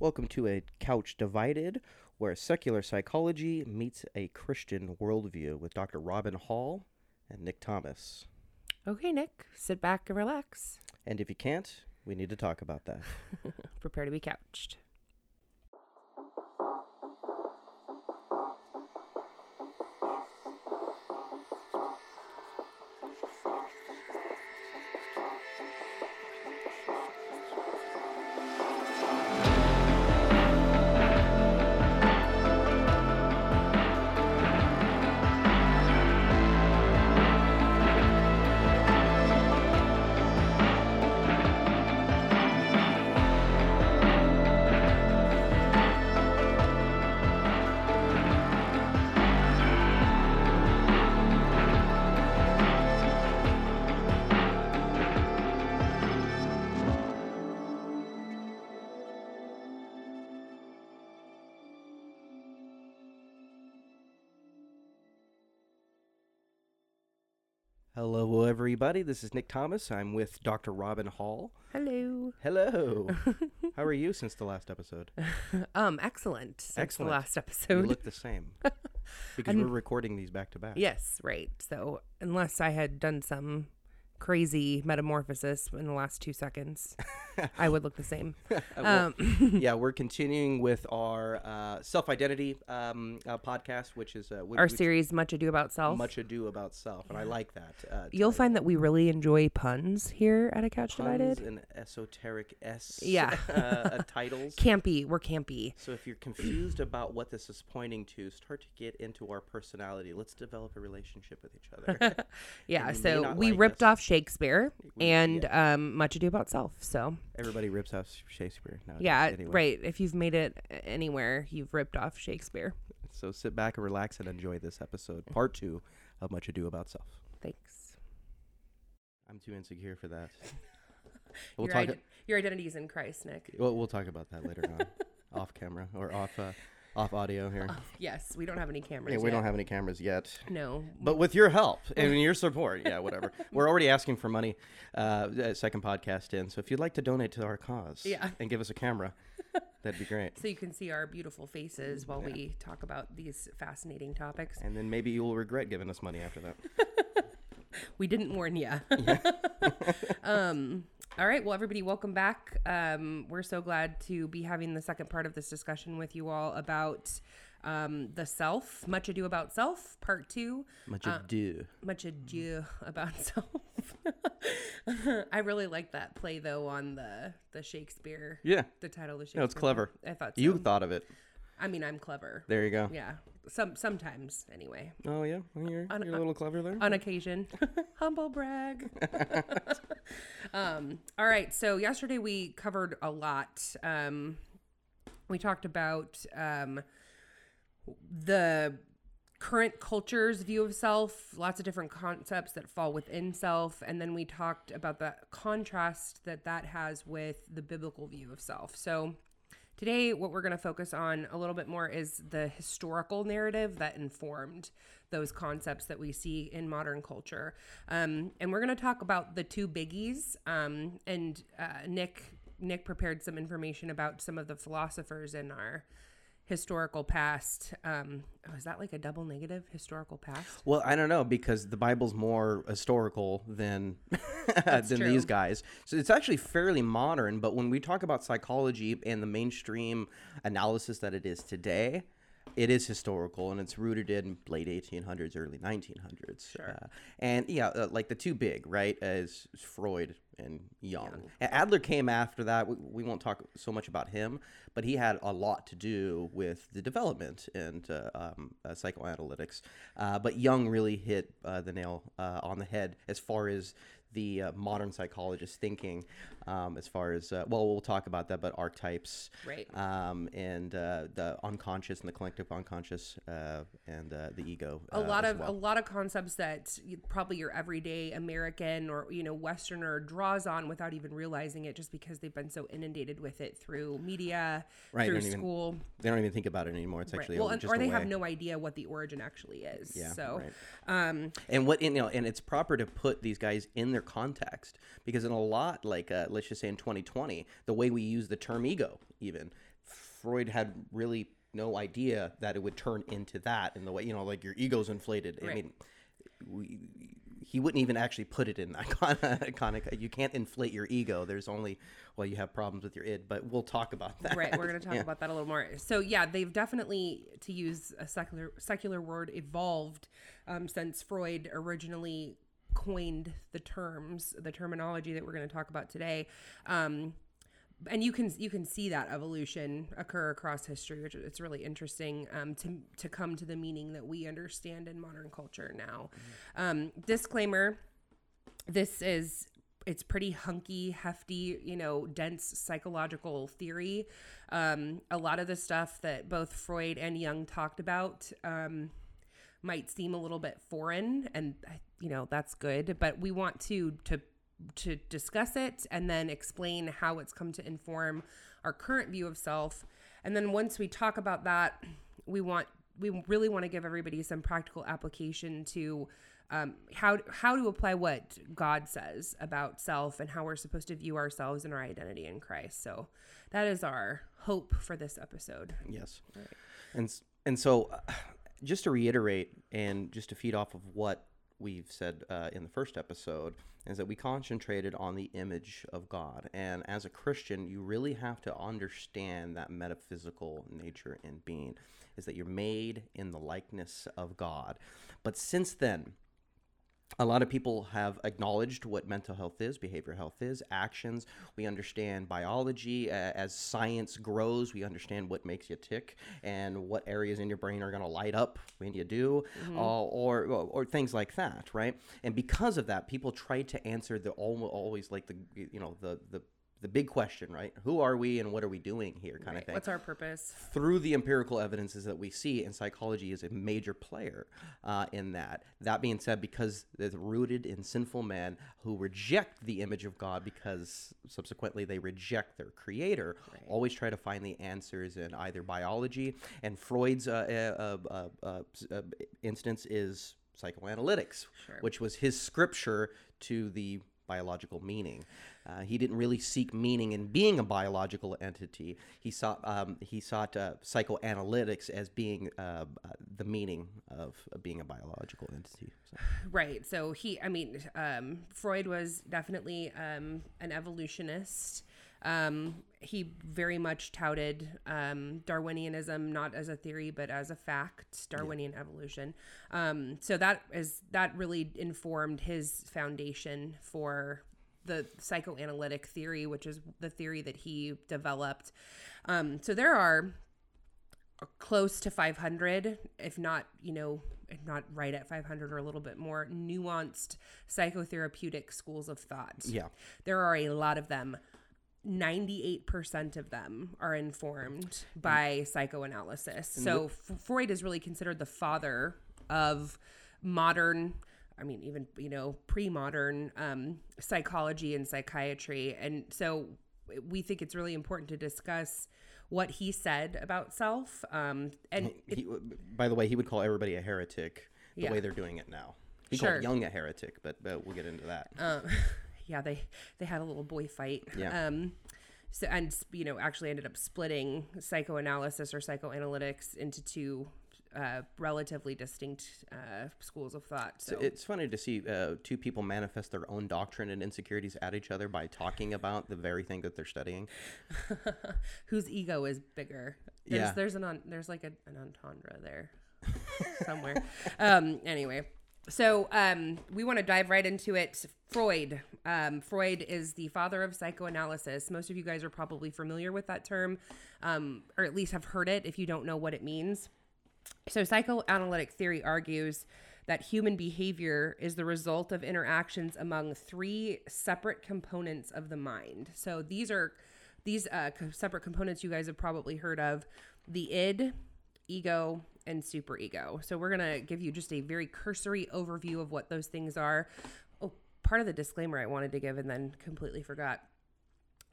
Welcome to a Couch Divided, where secular psychology meets a Christian worldview with Dr. Robin Hall and Nick Thomas. Okay, Nick, sit back and relax. And if you can't, we need to talk about that. Prepare to be couched. Everybody. This is Nick Thomas. I'm with Dr. Robin Hall. Hello. Hello. How are you since the last episode? Um, excellent. Since Excellent. the last You episode. look the same. Because we're recording these back to back. yes, right. So unless I had done some crazy metamorphosis in the last two seconds, I would look the same. Um, yeah, we're continuing with our uh, self identity um, uh, podcast, which is uh, wh- Our which- series, Much Ado About Self. Much Ado About Self. And I like that. Uh, You'll title. find that we really enjoy puns here at A Couch puns Divided. and esoteric S Yeah. uh, uh, titles. Campy. We're campy. So if you're confused about what this is pointing to, start to get into our personality. Let's develop a relationship with each other. Yeah. So we like ripped us. off Shakespeare We- and um, Much Ado About Self. So Everybody rips off Shakespeare now. yeah, anyway. right. If you've made it anywhere, you've ripped off Shakespeare. So sit back and relax and enjoy this episode, part two of Much Ado About Self. Thanks. I'm too insecure for that. We'll your, talk. ide- your identity is in Christ, Nick. We'll, we'll talk about that later on, off camera or off uh, off audio here. Yes, we don't have any cameras. Yeah, we yet. don't have any cameras yet. No. But with your help and your support, yeah, whatever. We're already asking for money. Uh, uh, second podcast in, so if you'd like to donate to our cause, Yeah. and give us a camera, that'd be great. So you can see our beautiful faces while we talk about these fascinating topics. And then maybe you'll regret giving us money after that. We didn't warn you. um, all right. Well, everybody, welcome back. Um, we're so glad to be having the second part of this discussion with you all about um, the self. Much ado about self, part two. Much ado. Much ado about self. I really like that play though on the the Shakespeare. Yeah, The title of the Shakespeare. no, it's clever. I thought so. You thought of it. I mean, I'm clever. There you go. Yeah. Some sometimes anyway. Oh yeah, well, you're, On- you're a little clever there. On occasion. Humble brag. um, all right. So yesterday we covered a lot. Um, we talked about um, the current culture's view of self, lots of different concepts that fall within self, and then we talked about the contrast that that has with the biblical view of self. So Today, what we're going to focus on a little bit more is the historical narrative that informed those concepts that we see in modern culture. Um, and we're going to talk about the two biggies. Um, and uh, Nick Nick prepared some information about some of the philosophers in our historical past. Um, oh, is that like a double negative historical past? Well, I don't know because the Bible's more historical than than true. these guys. So it's actually fairly modern. But when we talk about psychology and the mainstream analysis that it is today, it is historical and it's rooted in late 1800s, early 1900s. Sure. Uh, and yeah, uh, like the two big, right, is Freud and Jung. And Adler came after that. We, we won't talk so much about him, but he had a lot to do with the development and uh, um, uh, psychoanalytics. Uh, but Jung really hit uh, the nail uh, on the head as far as the uh, modern psychologist thinking, um, as far as, uh, well, we'll talk about that, but archetypes Right. um, and uh, the unconscious and the collective unconscious uh, and uh, the ego. a uh, lot of well. a lot of concepts that probably your everyday American or you know Westerner draws on without even realizing it, just because they've been so inundated with it through media, Right, through even- school, they don't even think about it anymore. It's right. actually well, and, just or a they have no idea what the origin actually is. Yeah, so, right. um, And what you know, and it's proper to put these guys in their context because in a lot like uh, let's just say in 2020 the way we use the term ego even freud had really no idea that it would turn into that in the way you know like your ego's inflated. I mean we, he wouldn't even actually put it in that kind of, kind of you can't inflate your ego. There's only well you have problems with your id but we'll talk about that. Right we're going to talk Yeah. about that a little more. So yeah they've definitely to use a secular secular word evolved um, since freud originally coined the terms the terminology that we're going to talk about today. Um, and you can you can see that evolution occur across history which it's really interesting um, to to come to the meaning that we understand in modern culture now. Um, disclaimer this is it's pretty hunky hefty you know dense psychological theory. Um, a lot of the stuff that both freud and Jung talked about um, might seem a little bit foreign and you know that's good but we want to to to discuss it and then explain how it's come to inform our current view of self and then once we talk about that we want we really want to give everybody some practical application to um, how how to apply what God says about self and how we're supposed to view ourselves and our identity in Christ. So that is our hope for this episode. Yes. And and so uh, just to reiterate and just to feed off of what we've said uh, in the first episode is that we concentrated on the image of God. And as a Christian, you really have to understand that metaphysical nature and being is that you're made in the likeness of God. But since then, a lot of people have acknowledged what mental health is, behavioral health is, actions. We understand biology. Uh, as science grows, we understand what makes you tick and what areas in your brain are going to light up when you do, uh, or, or or things like that, right? And because of that, people try to answer the al- always like the you know the the the big question, right? Who are we and what are we doing here, kind of thing What's our purpose? through the empirical evidences that we see, and psychology is a major player uh, in that. That being said, because it's rooted in sinful men who reject the image of God because subsequently they reject their creator, always try to find the answers in either biology, and Freud's uh, uh, uh, uh, uh, instance is psychoanalytics, Sure. which was his scripture to the biological meaning. Uh, he didn't really seek meaning in being a biological entity. He sought um, he sought uh, psychoanalytics as being uh, uh, the meaning of, being a biological entity. So, Right. So he, I mean, um, Freud was definitely um, an evolutionist. Um, he very much touted um, Darwinianism not as a theory but as a fact, Darwinian evolution. Um, so that is that really informed his foundation for the psychoanalytic theory, which is the theory that he developed. Um, so there are close to 500 if not you know if not right at 500 or a little bit more nuanced psychotherapeutic schools of thought yeah, there are a lot of them 98% of them are informed by psychoanalysis so F- freud is really considered the father of modern i mean even you know pre-modern um, psychology and psychiatry and so we think it's really important to discuss what he said about self um, and he, by the way, he would call everybody a heretic the Yeah. way they're doing it now. He Sure. called Jung a heretic, but, but we'll get into that. uh, yeah, they they had a little boy fight. Yeah. Um, so and you know actually ended up splitting psychoanalysis or psychoanalytics into two uh, relatively distinct uh, schools of thought. So, So it's funny to see uh, two people manifest their own doctrine and insecurities at each other by talking about the very thing that they're studying. whose ego is bigger? There's, Yeah. there's an on, there's like a, an entendre there somewhere. um, anyway, so um, we want to dive right into it. Freud. Um, Freud is the father of psychoanalysis. Most of you guys are probably familiar with that term, um, or at least have heard it if you don't know what it means. So, psychoanalytic theory argues that human behavior is the result of interactions among three separate components of the mind. So, these are these uh, separate components you guys have probably heard of the id, ego, and superego. So, we're going to give you just a very cursory overview of what those things are. Oh, part of the disclaimer I wanted to give and then completely forgot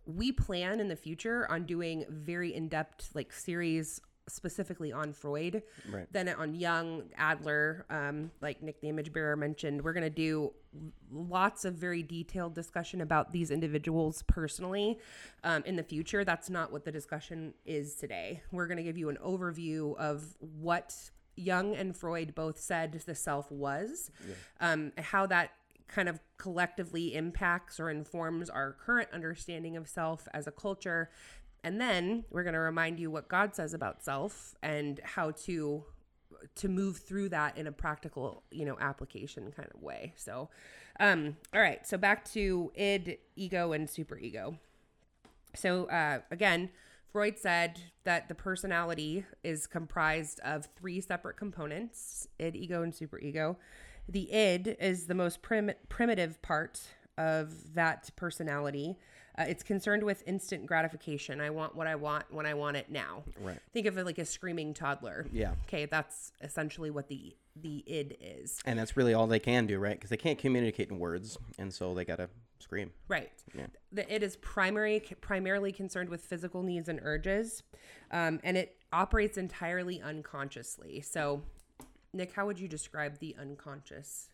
we plan in the future on doing very in-depth like series specifically on Freud. Right. Then on Jung, Adler, um, like Nick the Image Bearer mentioned, we're going to do lots of very detailed discussion about these individuals personally um, in the future. That's not what the discussion is today. We're going to give you an overview of what Jung and Freud both said the self was, um, how that kind of collectively impacts or informs our current understanding of self as a culture. And then we're going to remind you what God says about self and how to to move through that in a practical, you know, application kind of way. So, um all right, so back to id, ego and superego. So, uh again, Freud said that the personality is comprised of three separate components id, ego, and superego. The id is the most prim- primitive part of that personality. Uh, it's concerned with instant gratification. I want what I want when I want it now. Right. Think of it like a screaming toddler. Yeah. Okay, that's essentially what the the id is. And that's really all they can do, right? Because they can't communicate in words, and so they gotta scream. Right. Yeah. The it is primary primarily concerned with physical needs and urges, um, and it operates entirely unconsciously. So, Nick, how would you describe the unconscious?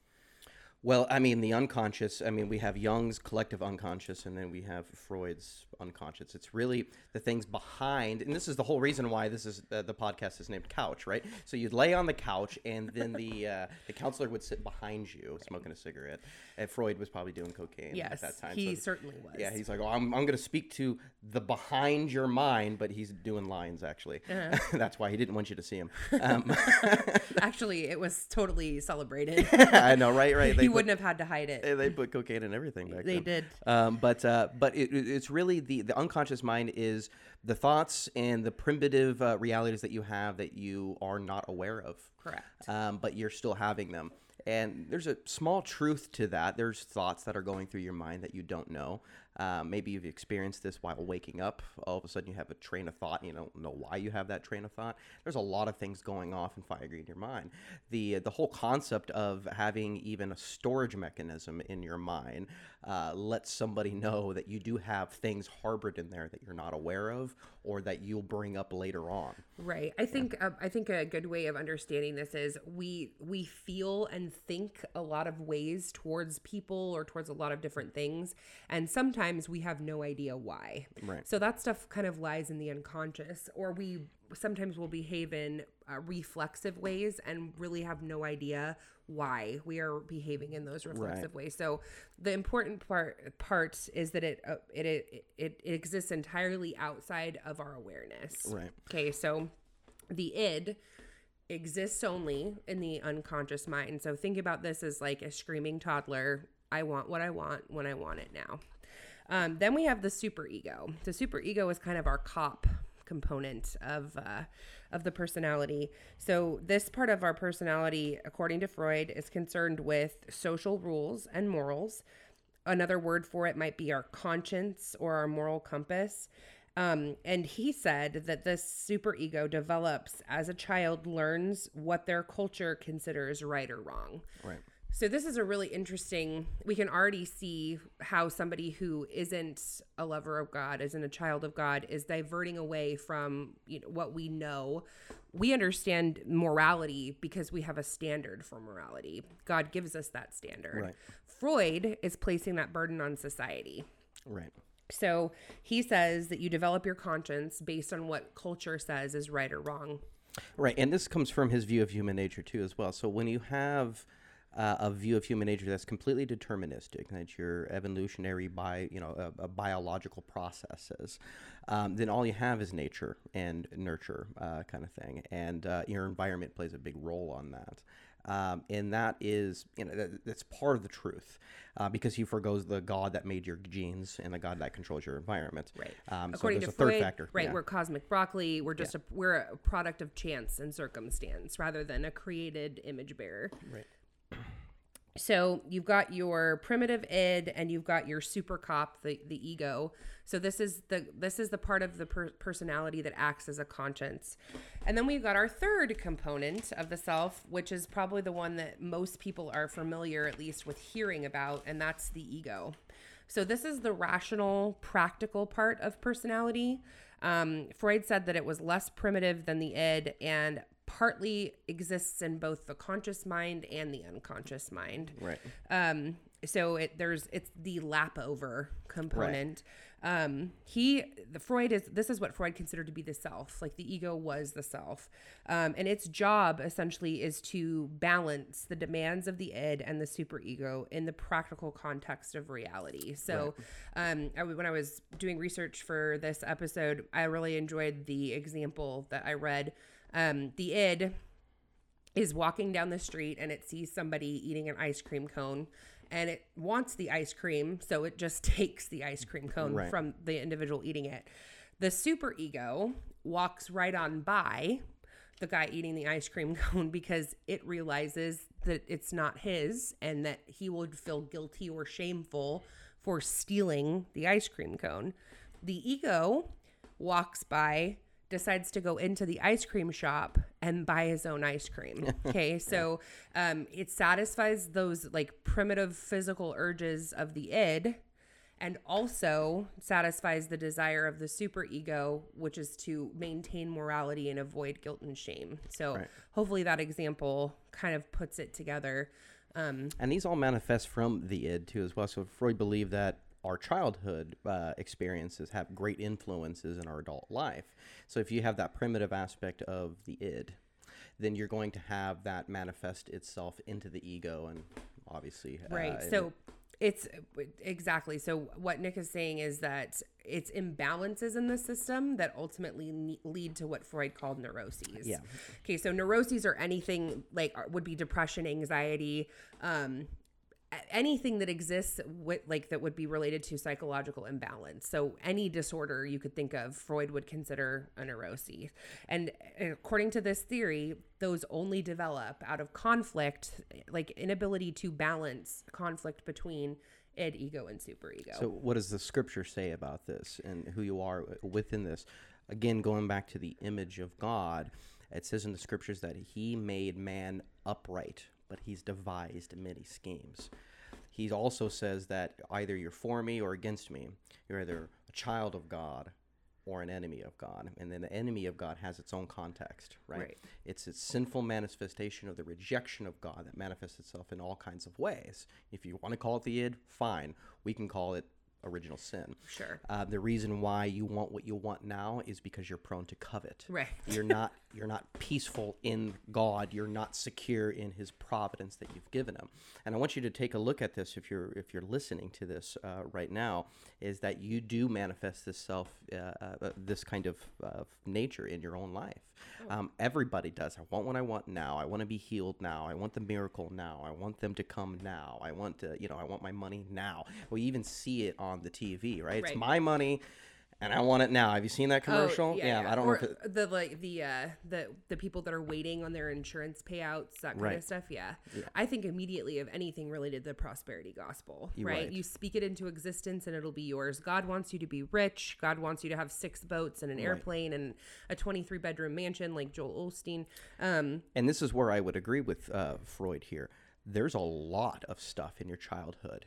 Well, I mean, the unconscious. I mean, we have Jung's collective unconscious, and then we have Freud's unconscious. It's really the things behind, and this is the whole reason why this is uh, the podcast is named Couch, right? So you'd lay on the couch, and then the uh, the counselor would sit behind you, smoking a cigarette. And Freud was probably doing cocaine Yes, at that time. he so- certainly was. Yeah, he's like, oh, I'm, I'm going to speak to the behind your mind, but he's doing lines actually. Uh-huh. That's why he didn't want you to see him. Um, Actually, it was totally celebrated. I know, right? Right. Put- wouldn't have had to hide it. Eh, They put cocaine in everything back They then. did. Um, but uh, but it, it- it's really the the unconscious mind is the thoughts and the primitive uh, realities that you have that you are not aware of. Correct. Um, but you're still having them. And there's a small truth to that. There's thoughts that are going through your mind that you don't know. Um, maybe you've experienced this while waking up. All of a sudden, you have a train of thought. And you don't know why you have that train of thought. There's a lot of things going off and firing in your mind. The the whole concept of having even a storage mechanism in your mind uh, lets somebody know that you do have things harbored in there that you're not aware of, or that you'll bring up later on. Right. I think uh, I think a good way of understanding this is we we feel and think a lot of ways towards people or towards a lot of different things, and sometimes we have no idea why. Right. So that stuff kind of lies in the unconscious, or we sometimes will behave in uh, reflexive ways and really have no idea why we are behaving in those reflexive ways. So the important part part is that it uh, it, it it exists entirely outside of our awareness. Right. Okay, so the id exists only in the unconscious mind. So think about this as like a screaming toddler. I want what I want when I want it now. Um, then we have the super superego. The superego is kind of our cop component of uh, of the personality. So this part of our personality, according to Freud, is concerned with social rules and morals. Another word for it might be our conscience or our moral compass. Um, and he said that this superego develops as a child learns what their culture considers right or wrong. Right. So this is a really interesting. We can already see how somebody who isn't a lover of God, isn't a child of God, is diverting away from you know what we know. We understand morality because we have a standard for morality. God gives us that standard. Right. Freud is placing that burden on society. Right. So he says that you develop your conscience based on what culture says is right or wrong. Right, and this comes from his view of human nature too, as well. So when you have uh, a view of human nature that's completely deterministic, that you're evolutionary by you know a, a biological processes, um, then all you have is nature and nurture uh, kind of thing, and uh, your environment plays a big role on that. Um, and that is, you know, that, that's part of the truth, uh, because he forgoes the God that made your genes and the God that controls your environment. Right. Um, According so to there's a third Freud, factor. right? yeah. We're cosmic broccoli. We're just a we're a product of chance and circumstance rather than a created image bearer. Right. So you've got your primitive id and you've got your super cop, the the ego. So this is the this is the part of the per- personality that acts as a conscience. And then we've got our third component of the self, which is probably the one that most people are familiar at least with hearing about, and that's the ego. So this is the rational, practical part of personality. Um, Freud said that it was less primitive than the id and partly exists in both the conscious mind and the unconscious mind. Right. Um, so it there's it's the lap over component. Um, he the Freud is this is what Freud considered to be the self. Like the ego was the self, um, and its job essentially is to balance the demands of the id and the superego in the practical context of reality. So, um, I, when I was doing research for this episode, I really enjoyed the example that I read. Um, the id is walking down the street and it sees somebody eating an ice cream cone and it wants the ice cream so it just takes the ice cream cone Right. from the individual eating it the super ego walks right on by the guy eating the ice cream cone because it realizes that it's not his and that he would feel guilty or shameful for stealing the ice cream cone the ego walks by decides to go into the ice cream shop and buy his own ice cream okay so um it satisfies those like primitive physical urges of the id and also satisfies the desire of the superego which is to maintain morality and avoid guilt and shame so Right. hopefully that example kind of puts it together um And these all manifest from the id too, as well. So Freud believed that our childhood uh, experiences have great influences in our adult life. So if you have that primitive aspect of the id, then you're going to have that manifest itself into the ego, and obviously, Right. uh, so it's exactly. So what Nick is saying is that it's imbalances in the system that ultimately lead to what Freud called neuroses. Yeah. Okay. So neuroses are anything like would be depression, anxiety, um, anything that exists with like that would be related to psychological imbalance. So any disorder you could think of, Freud would consider a neuroses. And uh, according to this theory, those only develop out of conflict, like inability to balance conflict between id, ego, and superego. So, what does the scripture say about this and who you are within this? Again, going back to the image of God, it says in the scriptures that He made man upright, but He's devised many schemes. He also says that either you're for me or against me. You're either a child of God or an enemy of God. And then the enemy of God has its own context, right? Right. It's a sinful manifestation of the rejection of God that manifests itself in all kinds of ways. If you want to call it the id, fine. We can call it original sin. Sure. Uh, the reason why you want what you want now is because you're prone to covet. Right. You're not you're not peaceful in God. You're not secure in His providence that you've given Him. And I want you to take a look at this if you're if you're listening to this uh, right now. Is that you do manifest this self uh, uh, this kind of uh, nature in your own life. Um, everybody does. I want what I want now. I want to be healed now. I want the miracle now. I want them to come now. I want to, you know, I want my money now. We even see it on the TV, right? Right. It's my money, and I want it now. Have you seen that commercial? Oh, yeah, I don't or know if it, the like the uh the the people that are waiting on their insurance payouts, that kind Right. of stuff. Yeah. I think immediately of anything related to the prosperity gospel, right? right. You speak it into existence and it'll be yours. God wants you to be rich. God wants you to have six boats and an airplane and a 23 bedroom mansion like Joel Osteen. Um, and this is where I would agree with uh, Freud here. There's a lot of stuff in your childhood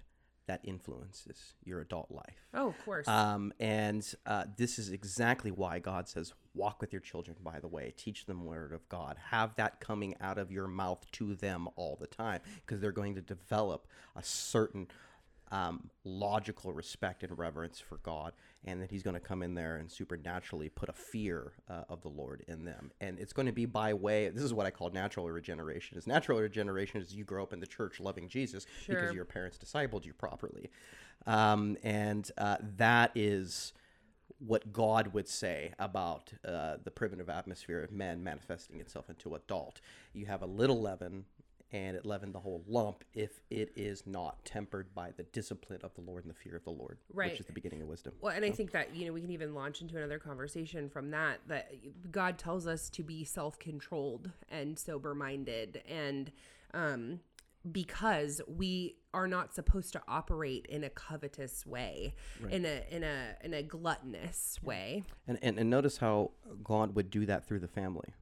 that influences your adult life. oh, of course. Um, and uh, this is exactly why God says, walk with your children, by the way, teach them word of God. Have that coming out of your mouth to them all the time because they're going to develop a certain um, logical respect and reverence for God, and that He's going to come in there and supernaturally put a fear uh, of the Lord in them. And it's going to be by way. This is what I call natural regeneration. Is natural regeneration is you grow up in the church loving Jesus Sure. because your parents discipled you properly, um, and uh, that is what God would say about uh, the primitive atmosphere of men manifesting itself into adult. You have a little leaven, and it leavened the whole lump if it is not tempered by the discipline of the Lord and the fear of the Lord, Right. which is the beginning of wisdom. Well, and I think that you know we can even launch into another conversation from that. That God tells us to be self-controlled and sober-minded, and um, because we are not supposed to operate in a covetous way, in a in a in a gluttonous way. And, and, and notice how God would do that through the family.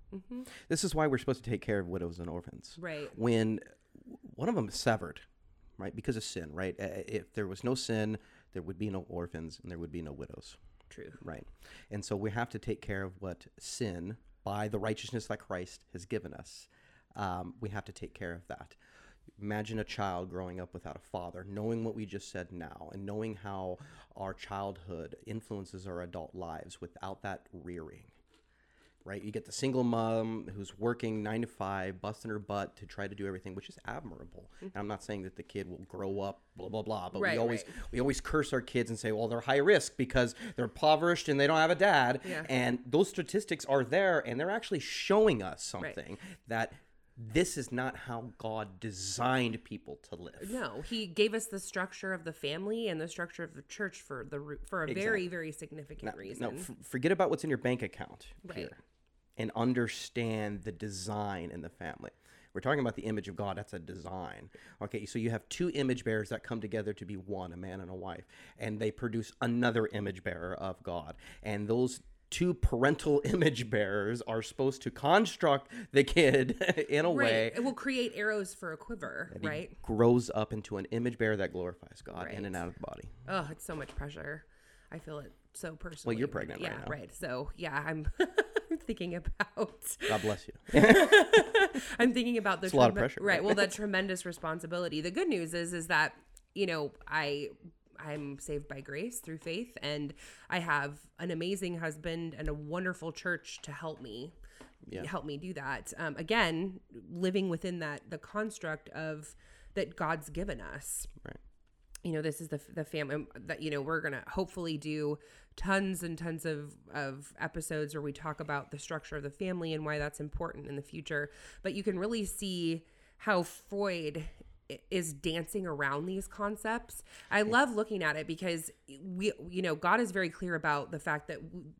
This is why we're supposed to take care of widows and orphans. Right. When one of them is severed, right, because of sin, right? If there was no sin, there would be no orphans and there would be no widows. True. Right. And so we have to take care of what sin, by the righteousness that Christ has given us, um, we have to take care of that. Imagine a child growing up without a father, knowing what we just said now, and knowing how our childhood influences our adult lives without that rearing. Right? You get the single mom who's working nine to five, busting her butt to try to do everything, which is admirable. Mm-hmm. And I'm not saying that the kid will grow up, blah blah blah, but Right, we always right. we always curse our kids and say, well, they're high risk because they're impoverished and they don't have a dad. Yeah. And those statistics are there and they're actually showing us something that this is not how God designed people to live. No, he gave us the structure of the family and the structure of the church for the for a very very significant reason. No, f- forget about what's in your bank account Right. here and understand the design in the family. We're talking about the image of God. That's a design. Okay, so you have two image bearers that come together to be one, a man and a wife, and they produce another image bearer of God. And those two parental image bearers are supposed to construct the kid in a right. way It will create arrows for a quiver, right? grows up into an image bearer that glorifies God in and out of the body. Oh, it's so much pressure. I feel it so personally. Well, you're pregnant yeah, right now. right. So yeah, I'm thinking about God bless you. I'm thinking about the a lot of pressure, right? right? Well, that tremendous responsibility. The good news is, is that you know I I'm saved by grace through faith, and I have an amazing husband and a wonderful church to help me. Yeah. Help me do that. Um, again, living within that the construct of that God's given us right. you know this is the the family that you know we're gonna hopefully do tons and tons of of episodes where we talk about the structure of the family and why that's important in the future but you can really see how freud is dancing around these concepts i love looking at it because we you know god is very clear about the fact that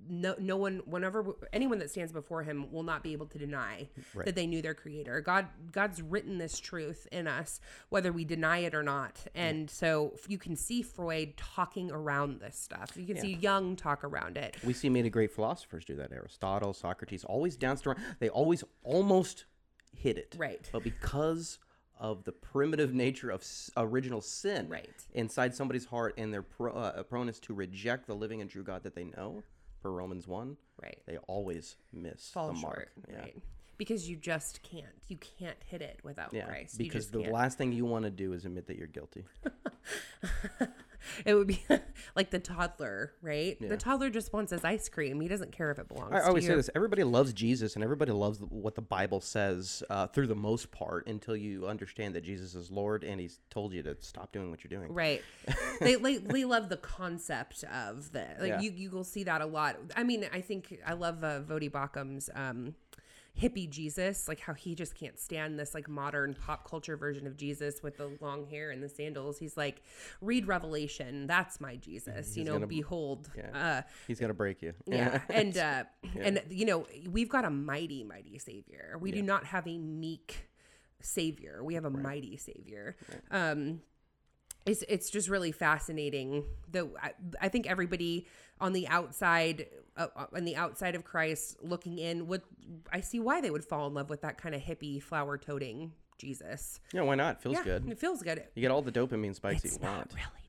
no no one whenever anyone that stands before him will not be able to deny that they knew their creator god god's written this truth in us whether we deny it or not and so you can see freud talking around this stuff you can see Jung talk around it We see many great philosophers do that. Aristotle, Socrates, always danced around. They always almost hit it. Right. But because of the primitive nature of s- original sin Right. inside somebody's heart and their pro- uh, proneness to reject the living and true God that they know, per Romans 1, right they always miss fall the short mark. Yeah. right because you just can't you can't hit it without Yeah, christ because the can't. last thing you want to do is admit that you're guilty. it would be like the toddler right the toddler just wants his ice cream he doesn't care if it belongs I to always say this: everybody loves Jesus, and everybody loves what the Bible says uh, through the most part, until you understand that Jesus is Lord and He's told you to stop doing what you're doing. Right. they, they they love the concept of the like Yeah. you you will see that a lot. I mean, I think I love uh, Voddie Baucham's um hippie Jesus, like how he just can't stand this like modern pop culture version of Jesus with the long hair and the sandals. He's like, read Revelation, that's my Jesus. you know, gonna- behold. Yeah. Uh He's gonna break you. yeah and uh and you know we've got a mighty mighty savior we do not have a meek savior we have a mighty savior um it's it's just really fascinating though I, I think everybody on the outside uh, on the outside of christ looking in would i see why they would fall in love with that kind of hippie flower toting jesus Yeah, why not? Feels yeah good. it feels good You get all the dopamine spikes it's you not want. really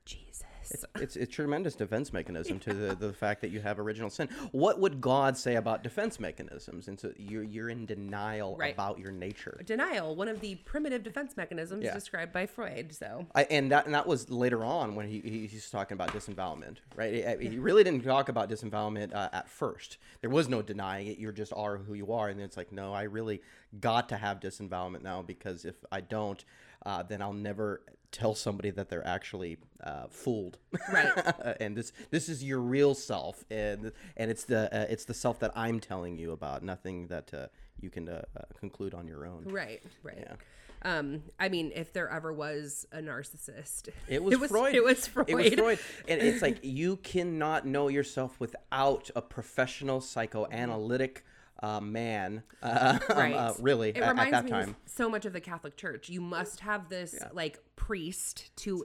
jesus It's it's tremendous defense mechanism to the, the fact that you have original sin. What would God say about defense mechanisms? And so you're you're in denial Right. about your nature. denial one of the primitive defense mechanisms Yeah. described by freud so I, and that and that was later on when he, he he's talking about disembowelment, right? He, he really didn't talk about disembowelment uh, at first. There was no denying it. You just are who you are, and then it's like, no, I really got to have disembowelment now because if I don't, uh, then I'll never tell somebody that they're actually uh, fooled. Right. and this this is your real self, and and it's the uh, it's the self that I'm telling you about. Nothing that uh, you can uh, uh, conclude on your own. Right, right. Yeah. Um, I mean, if there ever was a narcissist, It was, Freud. It was Freud. It was Freud. And it's like you cannot know yourself without a professional psychoanalytic uh, man. Uh, Right. uh, really, It at, at reminds that me time. so much of the Catholic Church. You must have this like priest to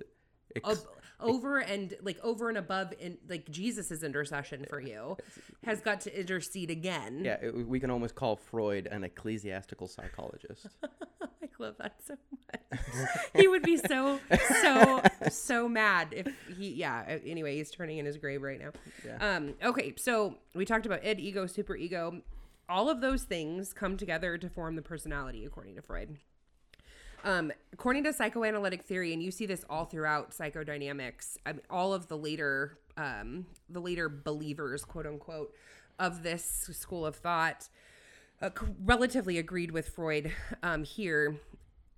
ob- over and like over and above in like Jesus's intercession for you has got to intercede again. Yeah, it, we can almost call Freud an ecclesiastical psychologist. I love that so much. he would be so so so mad if he yeah. Anyway, he's turning in his grave right now. Yeah. Um. Okay, so we talked about id, ego, super ego. All of those things come together to form the personality, according to Freud. Um, according to psychoanalytic theory, and you see this all throughout psychodynamics, I mean, all of the later, um, the later believers, quote unquote, of this school of thought, uh, relatively agreed with Freud um, here.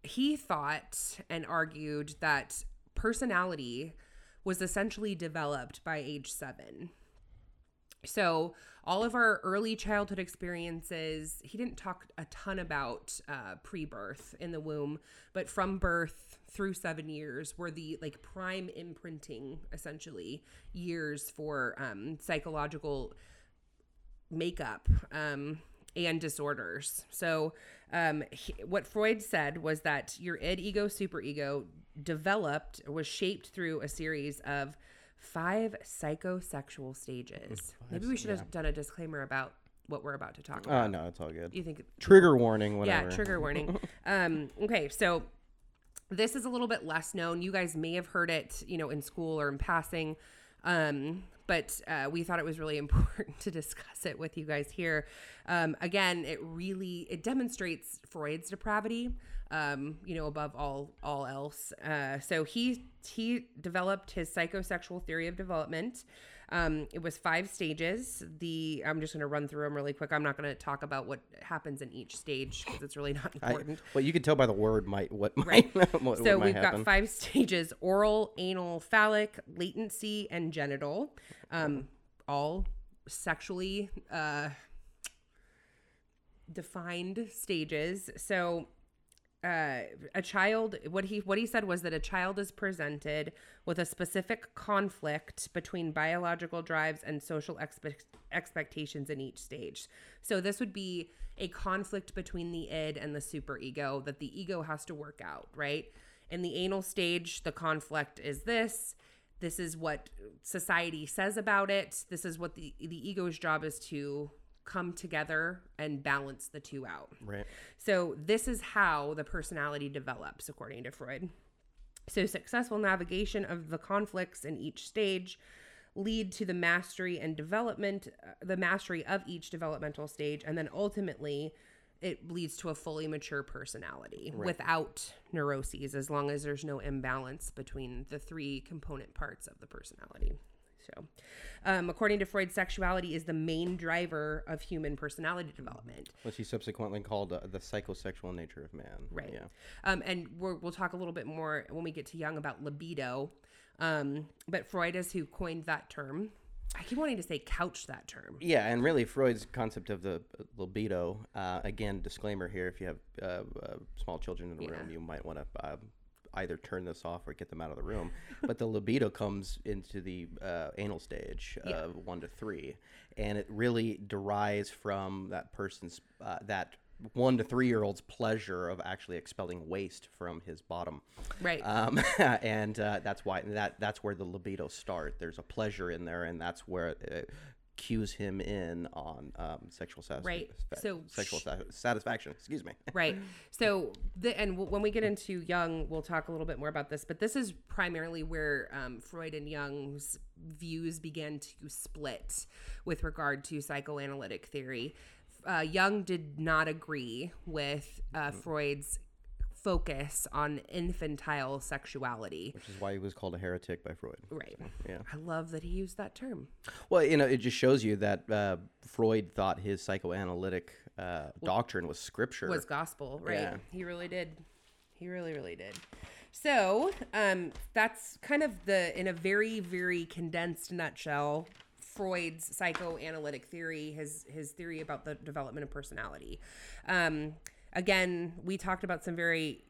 He thought and argued that personality was essentially developed by age seven. So, all of our early childhood experiences, he didn't talk a ton about uh, pre birth in the womb, but from birth through seven years were the like prime imprinting, essentially, years for um, psychological makeup um, and disorders. So, um, he, what Freud said was that your id, ego, superego developed, was shaped through a series of five psychosexual stages. Maybe we should have done a disclaimer about what we're about to talk about. Oh no, it's all good. you think? Trigger warning, whatever. Yeah, trigger warning. um, okay, so this is a little bit less known. You guys may have heard it, you know, in school or in passing. Um, but uh, we thought it was really important to discuss it with you guys here. Um, again, it really it demonstrates Freud's depravity, um, you know, above all all else. Uh, so he he developed his psychosexual theory of development. Um, it was five stages. The I'm just going to run through them really quick. I'm not going to talk about what happens in each stage because it's really not I, important. well, you can tell by the word might what Right. what, So what might we've got five stages: oral, anal, phallic, latency, and genital. Um, all sexually uh, defined stages. So uh, a child what he what he said was that a child is presented with a specific conflict between biological drives and social expe- expectations in each stage. So this would be a conflict between the id and the superego that the ego has to work out right? In the anal stage the conflict is this. This is what society says about it. This is what the the ego's job is to come together and balance the two out right. so, this is how the personality develops, according to Freud. So, successful navigation of the conflicts in each stage lead to the mastery and development, uh, the mastery of each developmental stage, and then ultimately it leads to a fully mature personality without neuroses, as long as there's no imbalance between the three component parts of the personality. So, um, according to Freud, sexuality is the main driver of human personality development. Which he subsequently called uh, the psychosexual nature of man. Right. Yeah. Um, and we're, we'll talk a little bit more when we get to Jung about libido. Um, but Freud is who coined that term. I keep wanting to say couch that term. Yeah, and really Freud's concept of the uh, libido. Uh, again, disclaimer here: if you have uh, uh, small children in the room, you might want to uh, either turn this off or get them out of the room. but the libido comes into the uh, anal stage Yeah. of one to three, and it really derives from that person's uh, that one to three year old's pleasure of actually expelling waste from his bottom. Right. Um, and uh, that's why that that's where the libido start. There's a pleasure in there, and that's where it cues him in on um, sexual satisfaction. Right. So sexual sa- satisfaction. Excuse me. Right. So, the, and w- when we get into Jung, we'll talk a little bit more about this. But this is primarily where um, Freud and Jung's views began to split with regard to psychoanalytic theory. Uh, Jung did not agree with uh, Freud's focus on infantile sexuality. Which is why he was called a heretic by Freud. Right. Yeah. I love that he used that term. Well, you know, it just shows you that uh, Freud thought his psychoanalytic uh, doctrine was scripture. was gospel, right? Yeah. He really did. He really, really did. So, um, that's kind of the, in a very, very condensed nutshell, Freud's psychoanalytic theory, his his theory about the development of personality. Um, again, we talked about some very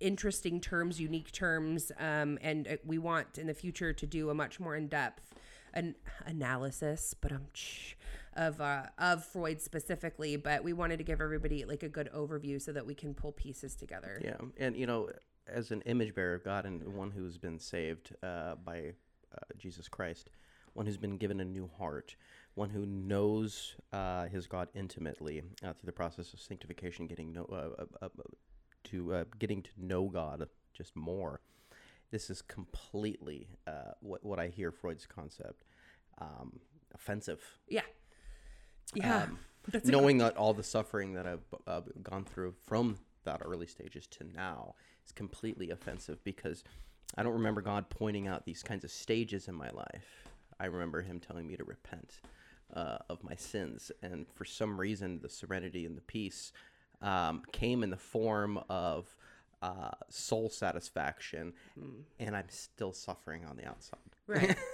interesting terms, unique terms, um, and uh, we want in the future to do a much more in depth an analysis, but um, of uh, of Freud specifically. But we wanted to give everybody like a good overview so that we can pull pieces together. Yeah, and you know, as an image bearer of God and one who's been saved uh, by uh, Jesus Christ, one who's been given a new heart, one who knows uh, his God intimately uh, through the process of sanctification, getting know, uh, uh, uh, to uh, getting to know God just more. This is completely uh, what what I hear Freud's concept um, offensive. Yeah. Yeah. Um, knowing that all the suffering that I've uh, gone through from that early stages to now is completely offensive because I don't remember God pointing out these kinds of stages in my life. I remember Him telling me to repent uh, of my sins, and for some reason, the serenity and the peace um, came in the form of uh, soul satisfaction, and I'm still suffering on the outside. right.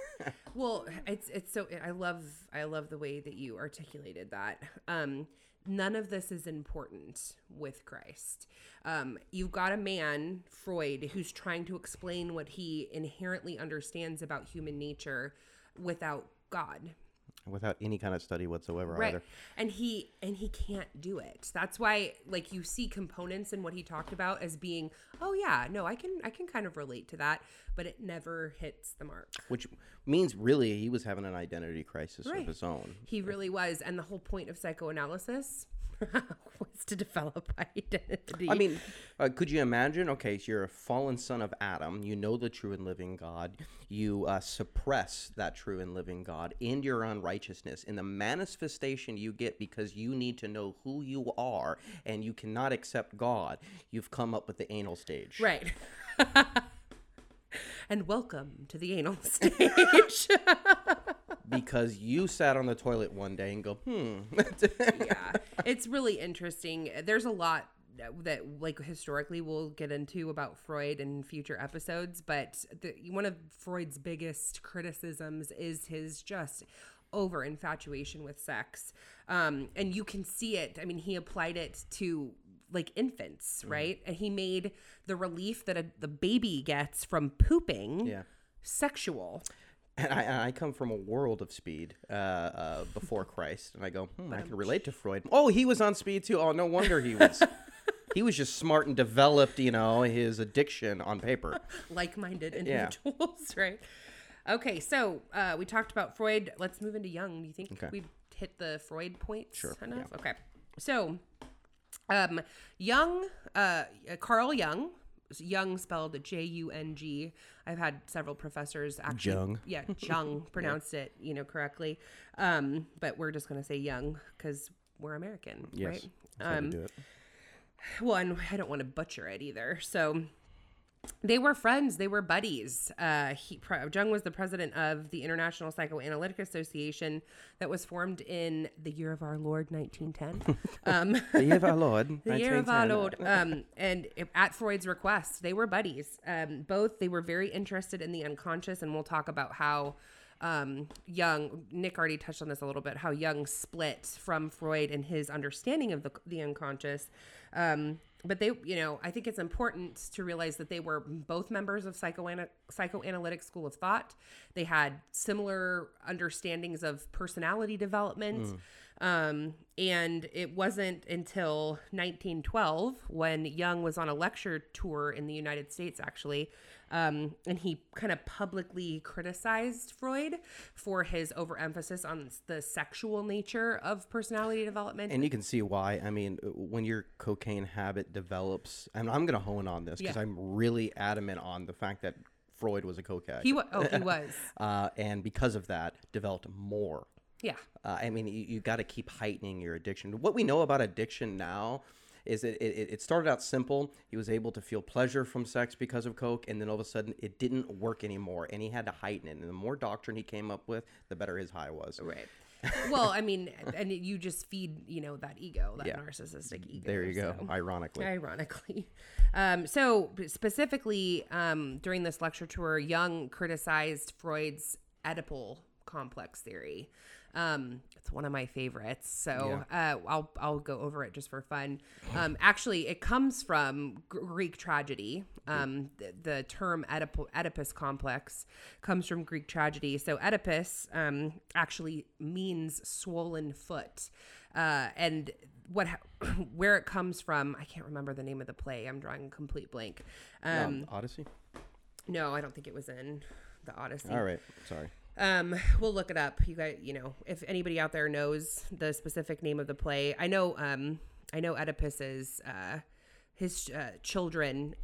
Well it's it's so i love i love the way that you articulated that. Um none of this is important with christ. Um you've got a man freud who's trying to explain what he inherently understands about human nature without god Without any kind of study whatsoever, right either. and he and he can't do it that's why like you see components in what he talked about as being oh yeah no i can i can kind of relate to that but it never hits the mark Which means really he was having an identity crisis Right. of his own. He really was. And the whole point of psychoanalysis was to develop identity. I mean, uh, could you imagine? Okay, so you're a fallen son of Adam. You know the true and living God. You uh, suppress that true and living God in your unrighteousness, in the manifestation you get because you need to know who you are and you cannot accept God. You've come up with the anal stage. right. and welcome to the anal stage. Because you sat on the toilet one day and go, hmm. yeah. It's really interesting. There's a lot that like historically we'll get into about Freud in future episodes, but the, one of Freud's biggest criticisms is his just over infatuation with sex. Um, and you can see it. I mean, he applied it to like infants, right? And he made the relief that a, the baby gets from pooping yeah. sexual. And I, and I come from a world of speed uh, uh, before Christ, and I go, hmm, I can relate to Freud. Oh, he was on speed too. Oh, no wonder he was. he was just smart and developed, you know, his addiction on paper. like-minded Yeah. individuals, right? Okay, so uh, we talked about Freud. Let's move into Jung. Do you think Okay. we've hit the Freud points Sure, enough? Okay, so um, Jung, uh, Carl Jung, Jung spelled J U N G. I've had several professors actually, Jung. yeah, Jung pronounced it, you know, correctly. Um, but we're just gonna say Young because we're American, Yes, right? that's Um, do it. well, and I don't want to butcher it either. So they were friends. They were buddies. Uh, he, Jung was the president of the International Psychoanalytic Association that was formed in the year of our Lord, 1910. um, The year of our Lord. the year of our Lord. Um, and at Freud's request, they were buddies. Um, both, they were very interested in the unconscious, and we'll talk about how um, Jung, Nick already touched on this a little bit, how Jung split from Freud and his understanding of the, the unconscious. Um, but they, you know, I think it's important to realize that they were both members of psychoana- psychoanalytic school of thought. They had similar understandings of personality development. Um, and it wasn't until 1912 when Jung was on a lecture tour in the United States, actually, um, and he kind of publicly criticized Freud for his overemphasis on the sexual nature of personality development. And you can see why. I mean, when your cocaine habit develops, and I'm going to hone on this because Yeah. I'm really adamant on the fact that Freud was a addict. he was, oh, he was, uh, and because of that, developed more. yeah, Uh, I mean, you, you got to keep heightening your addiction. What we know about addiction now is that it, it, it started out simple. He was able to feel pleasure from sex because of coke, and then all of a sudden, it didn't work anymore, and he had to heighten it. And the more doctrine he came up with, the better his high was. right. well, I mean, and you just feed, you know, that ego, that Yeah. narcissistic ego. There you go. Ironically, Ironically. Um, so, specifically, um, during this lecture tour, Jung criticized Freud's Oedipal complex theory. Um, it's one of my favorites. So, uh, I'll, I'll go over it just for fun. Um, actually, it comes from Greek tragedy. Um, the, the term Oedip- Oedipus complex comes from Greek tragedy. So, Oedipus um, actually means swollen foot. Uh, and what where it comes from i can't remember the name of the play i'm drawing a complete blank um, um, Odyssey. no i don't think it was in the odyssey All right, sorry. Um we'll look it up. You guys you know if anybody out there knows the specific name of the play i know um i know oedipus's uh his uh, children.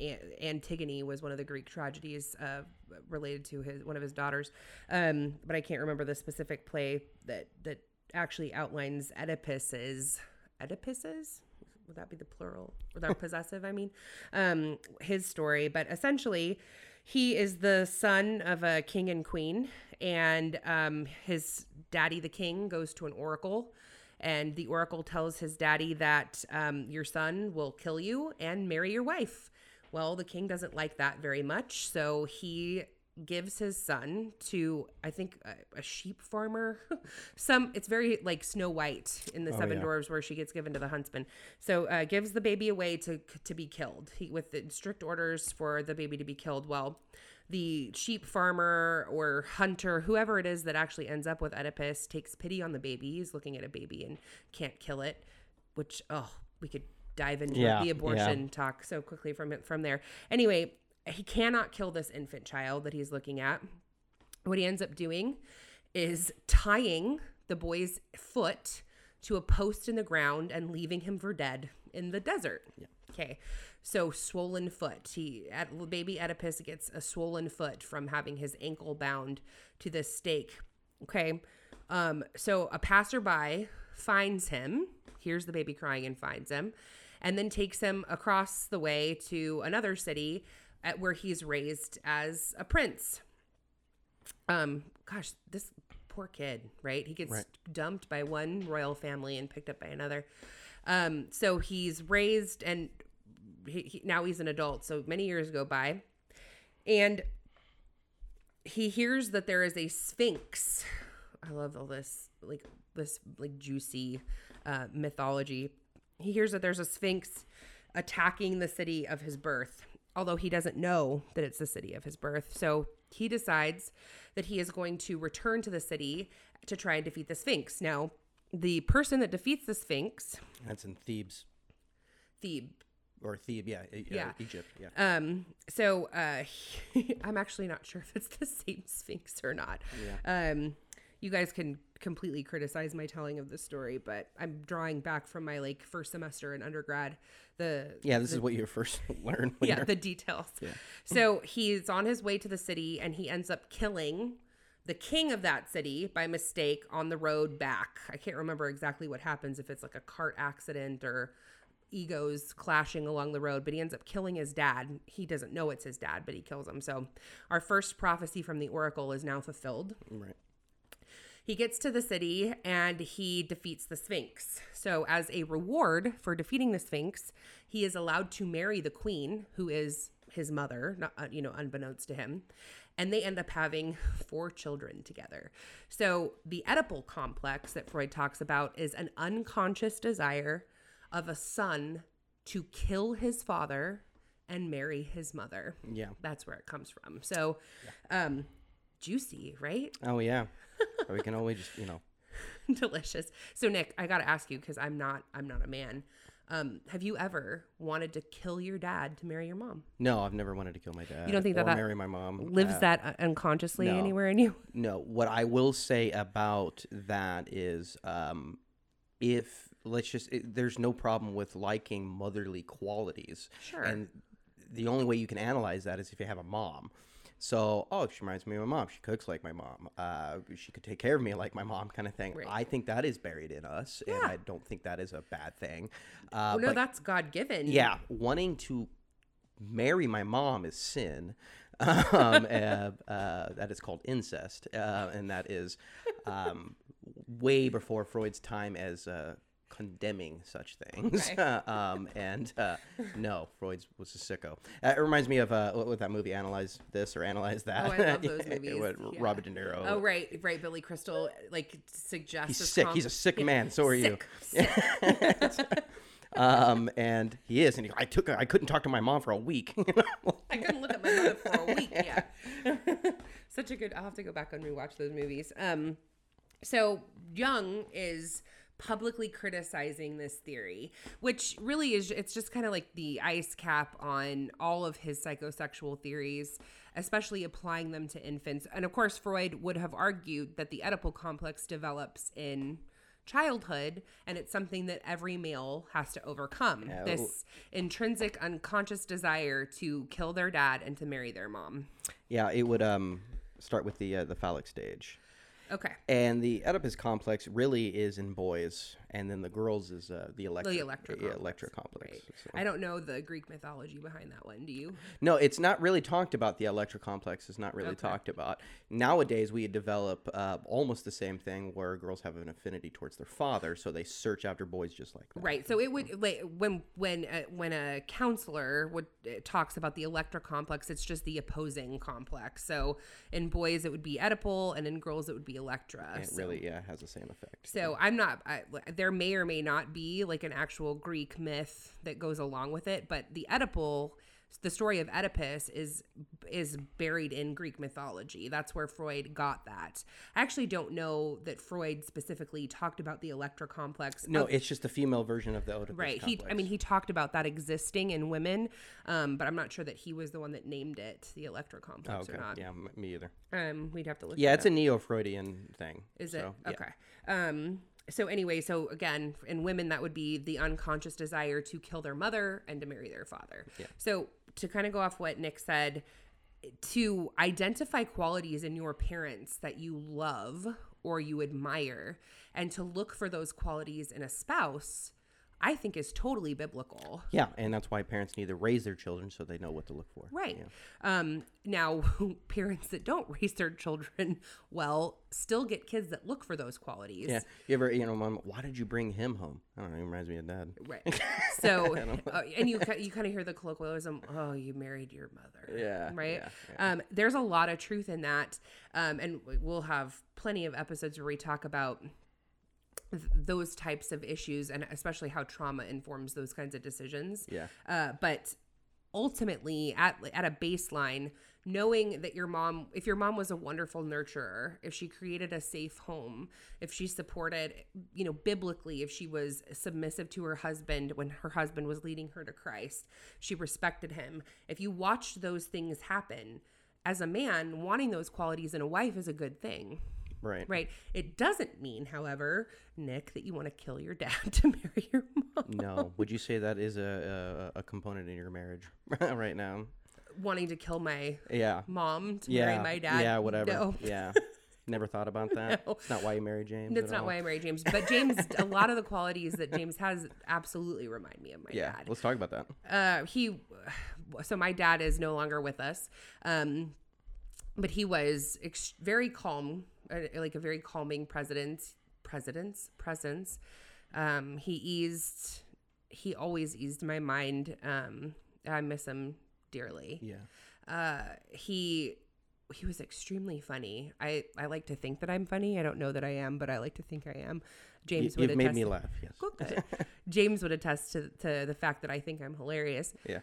Antigone was one of the Greek tragedies uh, related to his one of his daughters, um, but I can't remember the specific play that that actually outlines Oedipus's Oedipus's? Would that be the plural? Without possessive i mean? Um his story. But essentially he is the son of a king and queen and um his daddy the king goes to an oracle and the oracle tells his daddy that um, your son will kill you and marry your wife. Well the king doesn't like that very much so he gives his son to I think a, a sheep farmer. Some it's very like Snow White in the Seven yeah. Dwarves where she gets given to the huntsman. So uh, gives the baby away to to be killed. He with the strict orders for the baby to be killed. Well, the sheep farmer or hunter, whoever it is that actually ends up with Oedipus, takes pity on the baby. He's looking at a baby and can't kill it, which oh we could dive into Yeah, the yeah. abortion talk so quickly from it from there. Anyway, he cannot kill this infant child that he's looking at. What he ends up doing is tying the boy's foot to a post in the ground and leaving him for dead in the desert. Okay. So swollen foot. He at, baby Oedipus gets a swollen foot from having his ankle bound to this stake. Okay. Um, so a passerby finds him, hears the baby crying and finds him, and then takes him across the way to another city at where he's raised as a prince. Um, gosh, this poor kid, right? He gets Right. dumped by one royal family and picked up by another. Um, so he's raised and he, he, now he's an adult. So many years go by, and he hears that there is a sphinx. I love all this, like this, like juicy uh, mythology. He hears that there's a sphinx attacking the city of his birth, although he doesn't know that it's the city of his birth. So he decides that he is going to return to the city to try and defeat the sphinx. Now, the person that defeats the sphinx, That's in Thebes Thebes. or Thebe, yeah, uh, Yeah. Egypt, yeah. Um, so uh, I'm actually not sure if it's the same Sphinx or not. Um, you guys can completely criticize my telling of the story, but I'm drawing back from my like first semester in undergrad. The Yeah, this is what you first learn. Yeah you're- the details. So he's on his way to the city, and he ends up killing the king of that city by mistake on the road back. I can't remember exactly what happens if it's like a cart accident or egos clashing along the road, but he ends up killing his dad. He doesn't know it's his dad, but he kills him. So our first prophecy from the oracle is now fulfilled. right. He gets to the city and he defeats the Sphinx. So, as a reward for defeating the Sphinx, he is allowed to marry the queen, who is his mother, not uh, you know, unbeknownst to him. And they end up having four children together. So, the Oedipal complex that Freud talks about is an unconscious desire of a son to kill his father and marry his mother. Yeah. That's where it comes from. So, um, juicy, right? Oh yeah. Or we can always just you know. delicious. So Nick, I got to ask you cuz I'm not I'm not a man. Um, have you ever wanted to kill your dad to marry your mom? No, I've never wanted to kill my dad. You don't think that or that marry my mom? Lives Uh, that uh, unconsciously no. anywhere in you? No, what I will say about that is, um, if let's just, it, there's no problem with liking motherly qualities. Sure. And the only way you can analyze that is if you have a mom. So, oh, she reminds me of my mom. She cooks like my mom. Uh, she could take care of me like my mom, kind of thing. Right. I think that is buried in us, and I don't think that is a bad thing. Uh, Oh, no, but that's God given. yeah, wanting to marry my mom is sin. Um, uh, uh, that is called incest, uh, and that is um, way before Freud's time as uh, condemning such things. Um, and uh, no, Freud was a sicko. Uh, it reminds me of uh, what, what that movie, Analyze This or Analyze That. Oh, I love those movies. Yeah. Robert De Niro. Oh right, right. Billy Crystal like suggests He's sick. com- He's a sick man. So are you. sick, um, and he is, and he, I took, I couldn't talk to my mom for a week. I couldn't look at my mother for a week. Yeah. Such a good. I'll have to go back and rewatch those movies. Um, so Jung is publicly criticizing this theory, which really is it's just kind of like the ice cap on all of his psychosexual theories, especially applying them to infants. And of course, Freud would have argued that the Oedipal complex develops in childhood and it's something that every male has to overcome Yeah, this intrinsic unconscious desire to kill their dad and to marry their mom Yeah, it would um start with the uh, the phallic stage. Okay. And the Oedipus complex really is in boys, and then the girls is uh, the electric, the electra yeah, complex. electra complex. right So- i don't know the greek mythology behind that one do you No, it's not really talked about. The electra complex is not really Okay. talked about. Nowadays, we develop uh, almost the same thing where girls have an affinity towards their father, so they search after boys just like that. Right. So it would like when when uh, when a counselor would uh, talks about the Electra complex, it's just the opposing complex. So in boys it would be Oedipal, and in girls it would be Electra. And it so, really, yeah, has the same effect. so I'm not. I, there may or may not be like an actual Greek myth that goes along with it, but the Oedipal. The story of Oedipus is is buried in Greek mythology. That's where Freud got that. I actually don't know that Freud specifically talked about the Electra complex. No, it's just the female version of the Oedipus Right. He, complex. I mean, he talked about that existing in women, um, but I'm not sure that he was the one that named it the Electra Oh, complex okay. or not. Yeah, me either. Um, we'd have to look. Yeah, it's a neo-Freudian thing. is it so, yeah. okay? Um. So anyway, so again, in women, that would be the unconscious desire to kill their mother and to marry their father. Yeah. So to kind of go off what Nick said, to identify qualities in your parents that you love or you admire, and to look for those qualities in a spouse, I think is totally biblical. Yeah, and that's why parents need to raise their children so they know what to look for. Right. Yeah. Um, now, parents that don't raise their children well still get kids that look for those qualities. Yeah. You ever, you know, mom, why did you bring him home? I don't know. It reminds me of dad. Right. So, uh, and you you kind of hear the colloquialism, "Oh, you married your mother." Yeah, Right. yeah, Um, there's a lot of truth in that, um, and we'll have plenty of episodes where we talk about th- those types of issues and especially how trauma informs those kinds of decisions. Yeah. Uh, but ultimately, at at a baseline, knowing that your mom, if your mom was a wonderful nurturer, if she created a safe home, if she supported, you know, biblically, if she was submissive to her husband when her husband was leading her to Christ, she respected him. If you watched those things happen, as a man, wanting those qualities in a wife is a good thing. Right. Right. It doesn't mean, however, Nick, that you want to kill your dad to marry your mom. No. Would you say that is a, a, a component in your marriage right now? Wanting to kill my Yeah. mom to Yeah. marry my dad. Yeah, whatever. No. Yeah. Never thought about that. No. It's not why you married James. That's not all? why I married James. But James, a lot of the qualities that James has absolutely remind me of my Yeah. dad. Let's talk about that. Uh, he, so my dad is no longer with us, um, but he was ex- very calm, like a very calming president, president's presence. Um, he eased, he always eased my mind. Um, I miss him dearly. Yeah. Uh, he he was extremely funny. I I like to think that I'm funny. I don't know that I am, but I like to think I am. You, James would you've made attest. me laugh. Yes. Good. James would attest to to the fact that I think I'm hilarious. Yeah.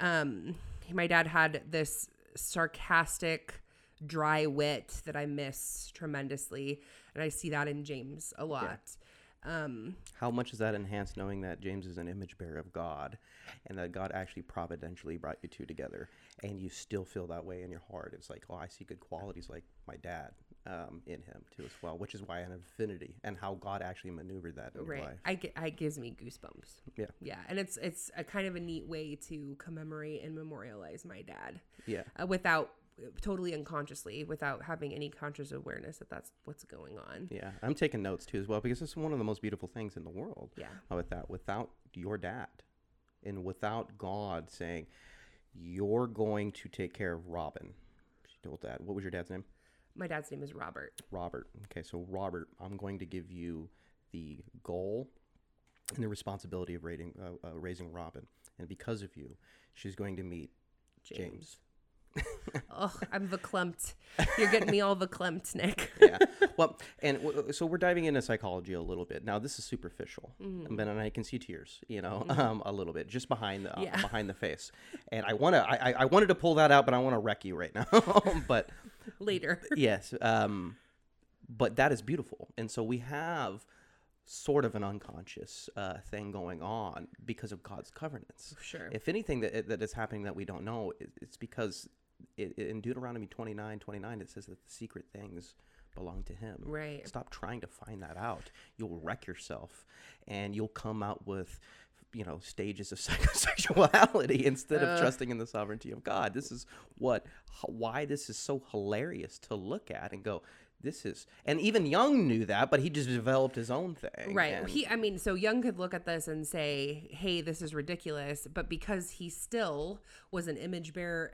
Um, my dad had this sarcastic, dry wit that I miss tremendously, and I see that in James a lot. Um, How much is that enhanced knowing that James is an image bearer of God and that God actually providentially brought you two together and you still feel that way in your heart? It's like, oh, I see good qualities like my dad um, in him too as well, which is why I have an affinity and how God actually maneuvered that in your right, life. I get, it gives me goosebumps. Yeah. Yeah, and it's it's a kind of a neat way to commemorate and memorialize my dad Yeah. uh, without totally unconsciously, without having any conscious awareness that that's what's going on. Yeah. I'm taking notes too as well because it's one of the most beautiful things in the world. Yeah. with that without your dad and without God saying, You're going to take care of Robin. She told dad, What was your dad's name? My dad's name is Robert. Robert. Okay, so Robert, I'm going to give you the goal and the responsibility of raising, uh, uh, raising Robin. And because of you, she's going to meet James. Oh, I'm verklempt. You're getting me all verklempt, Nick. yeah. Well, and w- so we're diving into psychology a little bit. Now, this is superficial, but and I can see tears, you know, um, a little bit just behind the uh, Yeah. behind the face. And I want to, I, I- I wanted to pull that out, but I want to wreck you right now. but Later. yes, um, but that is beautiful, and so we have sort of an unconscious uh, thing going on because of God's covenants. Sure. If anything that, that is happening that we don't know, it's because it, in Deuteronomy 29, 29, it says that the secret things belong to him. Right. Stop trying to find that out. You'll wreck yourself and you'll come out with you know stages of psychosexuality instead of trusting in the sovereignty of God. This is what why this is so hilarious to look at and go this is and even Jung knew that, but he just developed his own thing. Right. and- He, I mean, so Jung could look at this and say, "Hey, this is ridiculous," but because he still was an image bearer,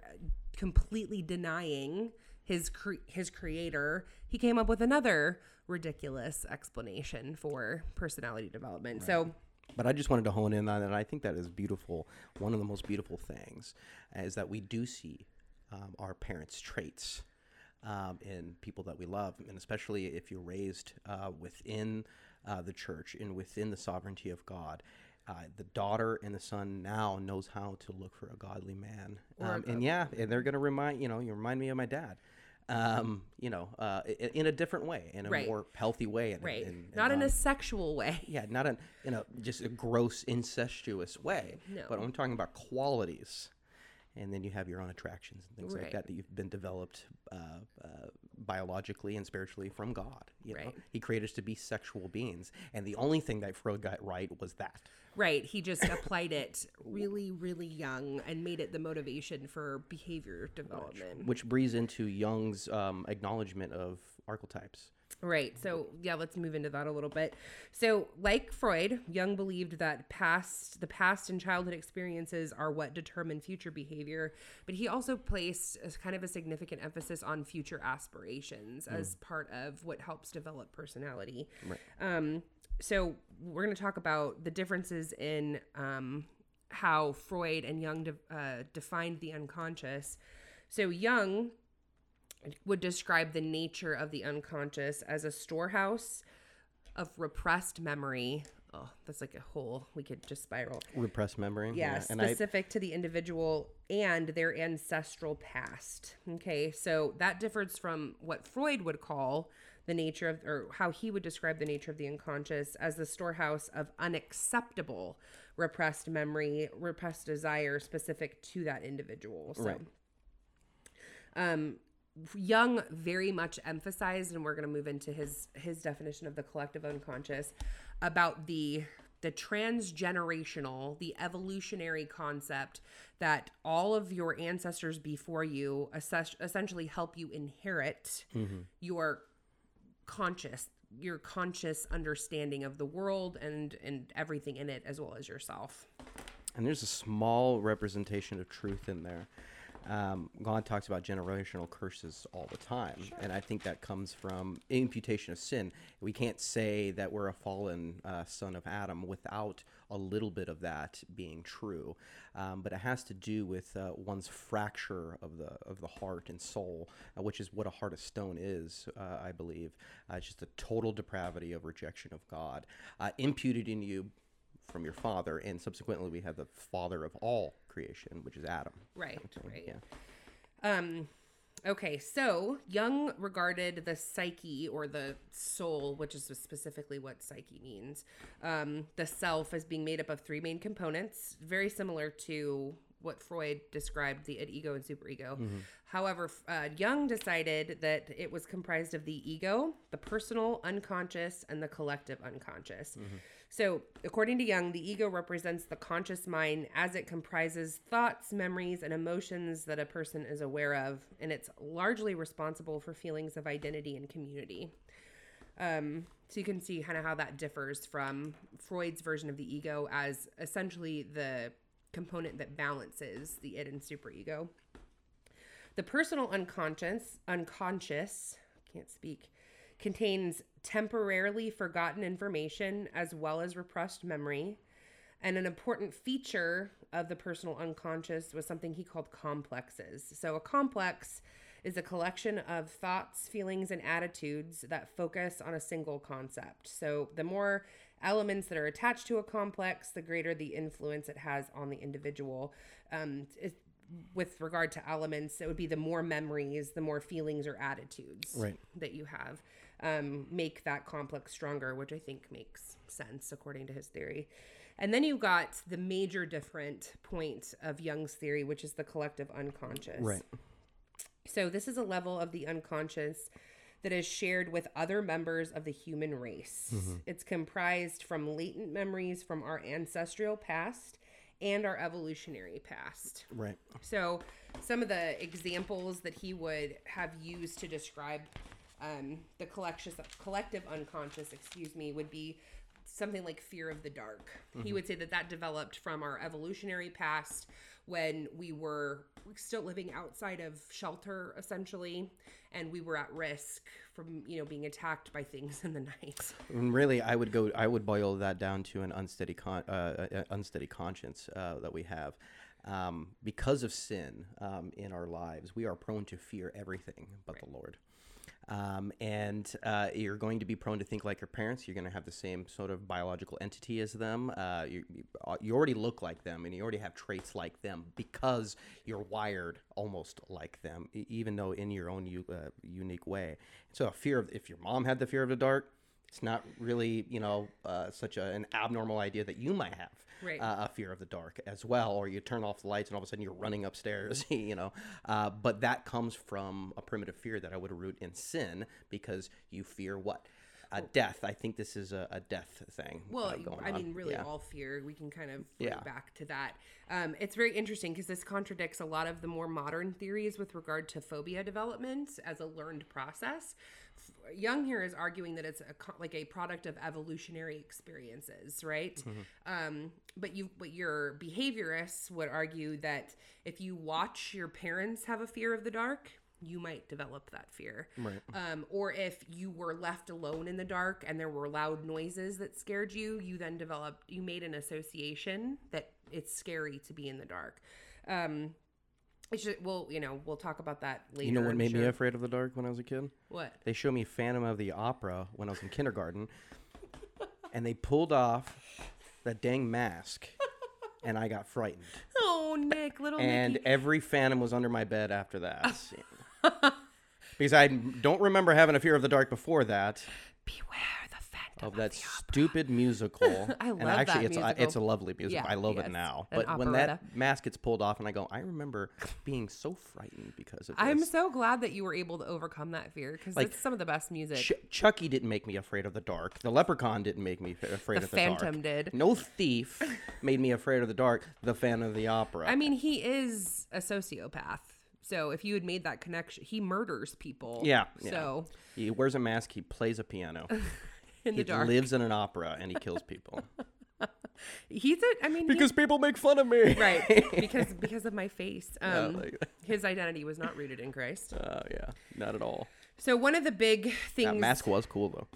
completely denying his cre- his creator, he came up with another ridiculous explanation for personality development. So, But I just wanted to hone in on it. And I think that is beautiful. One of the most beautiful things is that we do see um, our parents' traits um, in people that we love, and especially if you're raised uh, within uh, the church and within the sovereignty of God. Uh, the daughter and the son now knows how to look for a godly man, um, and yeah, and they're gonna remind you know you remind me of my dad, um, you know, uh, i- in a different way, in a Right. more healthy way, and, right, and- and not in a sexual way. yeah, not in in a just a gross incestuous way. No. But I'm talking about qualities, and then you have your own attractions and things Right. like that that you've been developed uh, uh, biologically and spiritually from God. You know, Right. He created us to be sexual beings, and the only thing that Freud got right was that. Right. He just applied it really, really young and made it the motivation for behavior development. Which breeds into Jung's um, acknowledgement of archetypes. Right. So, yeah, let's move into that a little bit. So, like Freud, Jung believed that past the past and childhood experiences are what determine future behavior, but he also placed a kind of a significant emphasis on future aspirations as part of what helps develop personality. Right. Um, so, we're going to talk about the differences in um, how Freud and Jung de- uh, defined the unconscious. So, Jung would describe the nature of the unconscious as a storehouse of repressed memory. Oh, that's like a hole we could just spiral. Repressed memory. Yeah, and I, specific to the individual and their ancestral past. Okay, so that differs from what Freud would call the nature of, or how he would describe the nature of the unconscious as the storehouse of unacceptable repressed memory, repressed desire specific to that individual. So, Right. um, Jung very much emphasized, and we're going to move into his his definition of the collective unconscious about the the transgenerational, the evolutionary concept that all of your ancestors before you assess- essentially help you inherit mm-hmm. your conscious your conscious understanding of the world and and everything in it as well as yourself. And there's a small representation of truth in there. Um, God talks about generational curses all the time, and I think that comes from imputation of sin. We can't say that we're a fallen uh, son of Adam without a little bit of that being true, um, but it has to do with uh, one's fracture of the of the heart and soul, uh, which is what a heart of stone is, uh, I believe. Uh, it's just a total depravity of rejection of God, uh, imputed in you from your father, and subsequently we have the father of all creation, which is Adam. Right, right. Yeah. Um, okay, so Jung regarded the psyche or the soul, which is specifically what psyche means, um, the self as being made up of three main components, very similar to what Freud described the id, ego, and superego. However, f- uh, Jung decided that it was comprised of the ego, the personal unconscious, and the collective unconscious. So, according to Jung, the ego represents the conscious mind as it comprises thoughts, memories, and emotions that a person is aware of, and it's largely responsible for feelings of identity and community. Um, so you can see kind of how that differs from Freud's version of the ego as essentially the component that balances the id and superego. The personal unconscious, unconscious, can't speak, contains temporarily forgotten information as well as repressed memory. And an important feature of the personal unconscious was something he called complexes. So, a complex is a collection of thoughts, feelings, and attitudes that focus on a single concept. So, the more elements that are attached to a complex, the greater the influence it has on the individual. Um, it, with regard to elements, it would be the more memories, the more feelings or attitudes Right. that you have um, make that complex stronger, which I think makes sense according to his theory. And then you got the major different point of Jung's theory, which is the collective unconscious. Right. So this is a level of the unconscious that is shared with other members of the human race. It's comprised from latent memories from our ancestral past and our evolutionary past. Right. So, some of the examples that he would have used to describe um, the collective collective unconscious, excuse me, would be something like fear of the dark. He would say that that developed from our evolutionary past when we were still living outside of shelter essentially and we were at risk from you know being attacked by things in the night And really, I would go. I would boil that down to an unsteady, con- uh, uh, unsteady conscience uh, that we have, um, because of sin um, in our lives. We are prone to fear everything but the Lord, um, and uh, you're going to be prone to think like your parents. You're going to have the same sort of biological entity as them. Uh, you, you- uh, already look like them, and you already have traits like them because you're wired almost like them, even though in your own u- uh, unique way. So, a fear of if your mom had the fear of the dark it's not really you know uh, such a, an abnormal idea that you might have Right. uh, a fear of the dark as well or you turn off the lights and all of a sudden you're running upstairs you know uh, but that comes from a primitive fear that i would root in sin because you fear what a death i think this is a, a death thing Well, uh, I mean, really, Yeah. all fear. We can kind of yeah. back to that. Um, it's very interesting because this contradicts a lot of the more modern theories with regard to phobia development as a learned process. Jung here is arguing that it's a, like a product of evolutionary experiences, right? Mm-hmm. Um, but you, but your behaviorists would argue that if you watch your parents have a fear of the dark, you might develop that fear. Right. Um, or if you were left alone in the dark and there were loud noises that scared you, you then developed, you made an association that it's scary to be in the dark. Um, it's just, well, you know, we'll talk about that later. you know what I'm made me afraid of the dark when i was a kid What? they showed me phantom of the opera when i was in kindergarten and they pulled off that dang mask and i got frightened Oh, Nick, little and Nicky. every phantom was under my bed after that. because I don't remember having a fear of the dark before that. Beware. Of that stupid musical. I and actually, that it's a, musical. it's a lovely musical. Yeah, I love yes, it now. But when operetta. that mask gets pulled off, and I go, I remember being so frightened because of this. I'm so glad that you were able to overcome that fear because Like, it's some of the best music. Ch- Chucky didn't make me afraid of the dark. The Leprechaun didn't make me afraid The of the dark. Phantom did. No thief made me afraid of the dark. The Phantom of the Opera. I mean, he is a sociopath. So if you had made that connection, he murders people. Yeah, yeah. So he wears a mask. He plays a piano. in he the dark, lives in an opera, and he kills people. he's a. I mean, because people make fun of me. right because because of my face. Yeah, Um, like- his identity was not rooted in Christ. Oh yeah, not at all. So one of the big That things. mask was cool though.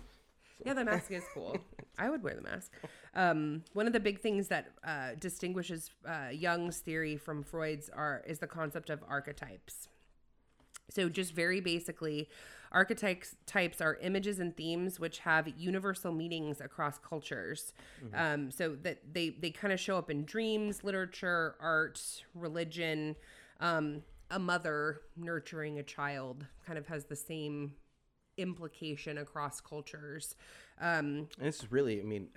Yeah, the mask is cool. I would wear the mask. Um, one of the big things that uh, distinguishes uh, Jung's theory from Freud's are is the concept of archetypes. So, just very basically, archetypes types are images and themes which have universal meanings across cultures. Um, so that they they kind of show up in dreams, literature, art, religion. Um, a mother nurturing a child kind of has the same implication across cultures. Um, this is really, I mean,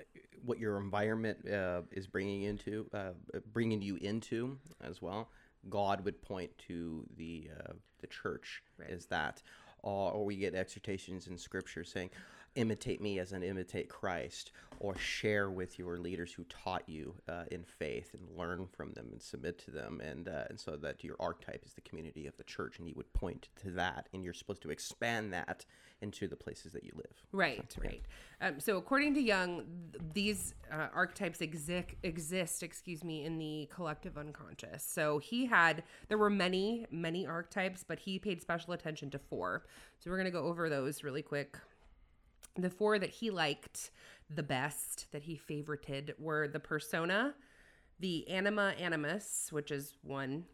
what your environment uh, is bringing into, uh, bringing you into as well. God would point to the uh, the church is that, or, we get exhortations in Scripture saying, "Imitate me as an imitate Christ," or share with your leaders who taught you uh, in faith and learn from them and submit to them, and uh, and so that your archetype is the community of the church, and he would point to that, and you're supposed to expand that into the places that you live. Right, right. Um, so according to Jung, th- these uh, archetypes exi- exist, excuse me, in the collective unconscious. So he had, there were many, many archetypes, but he paid special attention to four. So we're going to go over those really quick. The four that he liked the best, that he favorited, were the persona, the anima animus, which is one,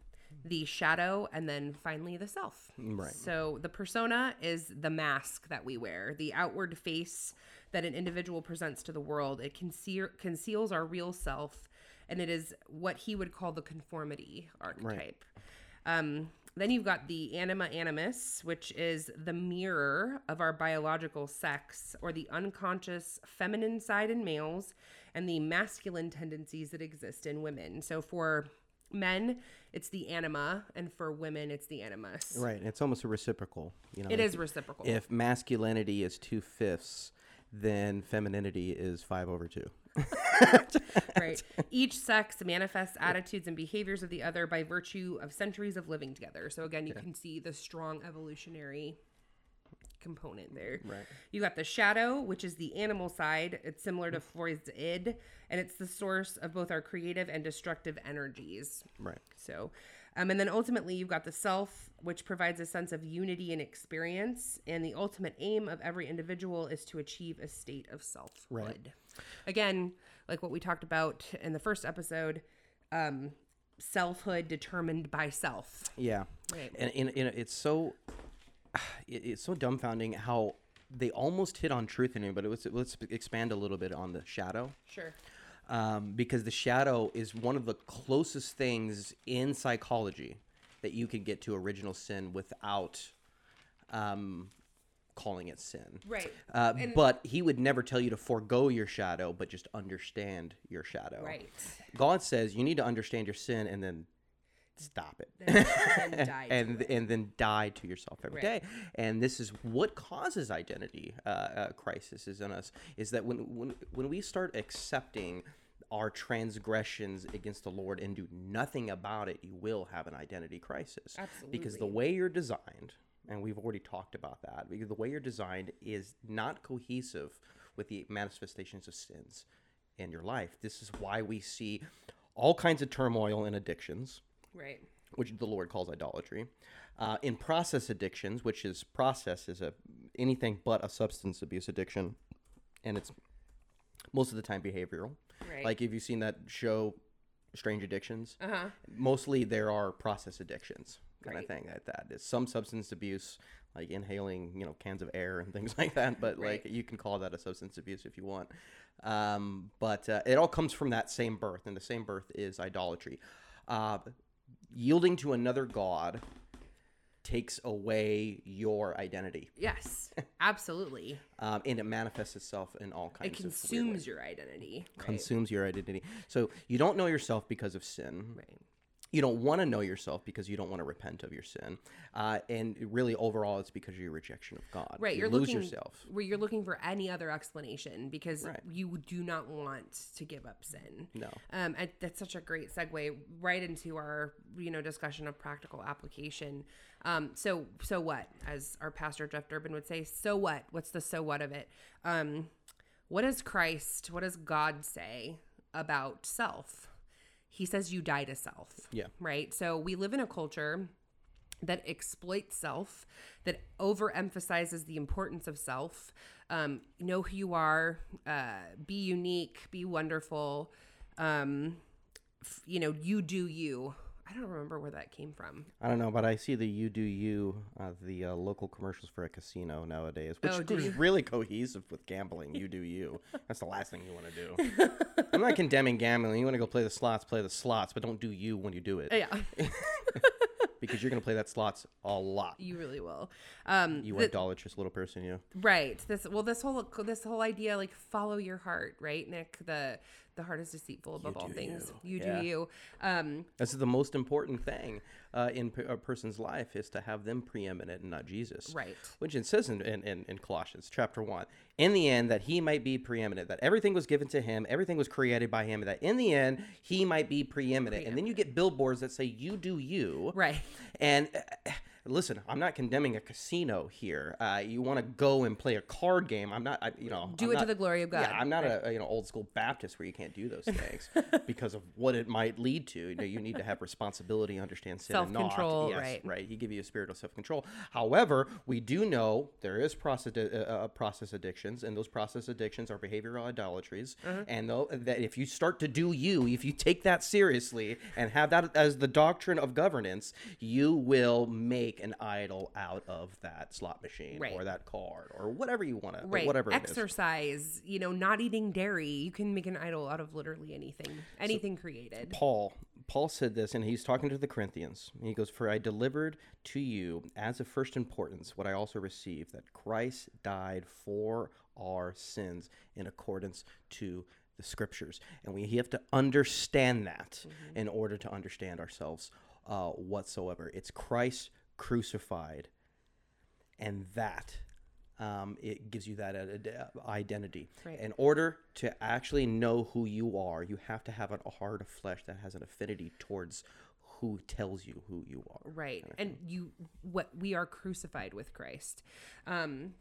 the shadow, and then finally the self. Right. So the persona is the mask that we wear, the outward face that an individual presents to the world. It conceal- conceals our real self, and it is what he would call the conformity archetype. Um, then you've got the anima animus, which is the mirror of our biological sex or the unconscious feminine side in males and the masculine tendencies that exist in women. So for men, it's the anima, and for women, it's the animus. Right. It's almost a reciprocal. You know, It is reciprocal. If masculinity is two fifths, then femininity is five over two. right. Each sex manifests attitudes and behaviors of the other by virtue of centuries of living together. So again, you can see the strong evolutionary component there. Right. You got the shadow, which is the animal side. It's similar to mm. Freud's id, and it's the source of both our creative and destructive energies. Right. So, um, and then ultimately, you've got the self, which provides a sense of unity and experience. And the ultimate aim of every individual is to achieve a state of selfhood. Right. Again, like what we talked about in the first episode, um, selfhood determined by self. Yeah. Right. And, and, and it's so it, it's so dumbfounding how they almost hit on truth in it, but it was, let's expand a little bit on the shadow. Sure. Um, because the shadow is one of the closest things in psychology that you can get to original sin without um, calling it sin. Right. Uh, but he would never tell you to forego your shadow, but just understand your shadow. Right. God says you need to understand your sin and then stop it. Then, then die. to and it. and then die to yourself every Right. day. And this is what causes identity uh, uh, crisis is in us. Is that when when when we start accepting our transgressions against the Lord and do nothing about it, you will have an identity crisis. Absolutely. Because the way you're designed, and we've already talked about that, because the way you're designed is not cohesive with the manifestations of sins in your life. This is why we see all kinds of turmoil and addictions right. which the Lord calls idolatry. Uh, in process addictions, which is process is a anything but a substance abuse addiction, and it's most of the time behavioral. Right. Like if you've seen that show, Strange Addictions, Uh huh. mostly there are process addictions kind Right. of thing. At that is some substance abuse, like inhaling, you know, cans of air and things like that. But Right. like you can call that a substance abuse if you want. Um, but uh, it all comes from that same birth, and the same birth is idolatry. Uh, yielding to another god takes away your identity, Yes. Absolutely. um, and it manifests itself in all It kinds of ways. consumes your identity. Right. consumes your identity. So you don't know yourself because of sin. right. You don't want to know yourself because you don't want to repent of your sin. Uh, and really, overall, it's because of your rejection of God. Right. You You're lose looking yourself. where you're looking for any other explanation because Right. you do not want to give up sin. No. Um, and that's such a great segue right into our you know discussion of practical application. Um, so so what, as our pastor Jeff Durbin would say, so what? What's the so what of it? Um, what does Christ? What does God say about self? He says you die to self. Yeah. Right. So we live in a culture that exploits self, that overemphasizes the importance of self. Um, know who you are, uh, be unique, be wonderful. Um, f- you know, you do you. I don't remember where that came from. I don't know, but I see the "You Do You," uh, the uh, local commercials for a casino nowadays, which Oh, is really cohesive with gambling. You do you. That's the last thing you want to do. I'm not condemning gambling. You want to go play the slots, play the slots, but don't do you when you do it Yeah, because you're going to play that slots a lot. you really will. Um, You the- idolatrous little person, you. Right. This well, this whole this whole idea like follow your heart, right, Nick? The the heart is deceitful above all things. you. You Yeah. do you. Um, This is the most important thing uh, in p- a person's life is to have them preeminent and not Jesus. right. Which it says in, in, in, in Colossians chapter 1, in the end, that he might be preeminent, that everything was given to him, everything was created by him, that in the end, he might be preeminent. And then you get billboards that say, you do you. Right. And uh, listen, I'm not condemning a casino here. Uh, you want to go and play a card game. I'm not, I, you know. Do I'm it to the glory of God. Yeah, I'm not a, a, you know old school Baptist where you can't do those things because of what it might lead to. You, know, you need to have responsibility, understand sin. Self-control, Yes, right. right. He give you a spirit of self control. However, we do know there is process uh, uh, process addictions, and those process addictions are behavioral idolatries. Uh-huh. And though that if you start to do you, if you take that seriously and have that as the doctrine of governance, you will make an idol out of that slot machine Right. or that card or whatever you want to, Right. whatever it is. Exercise, you know, not eating dairy. You can make an idol out of literally anything. Anything created. Paul Paul said this and he's talking to the Corinthians. He goes, "For I delivered to you as of first importance what I also received that Christ died for our sins in accordance to the scriptures. And we have to understand that in order to understand ourselves uh, whatsoever. It's Christ crucified, and that um, it gives you that identity. Right. In order to actually know who you are, you have to have a heart of flesh that has an affinity towards who tells you who you are. right and you what we are crucified with christ um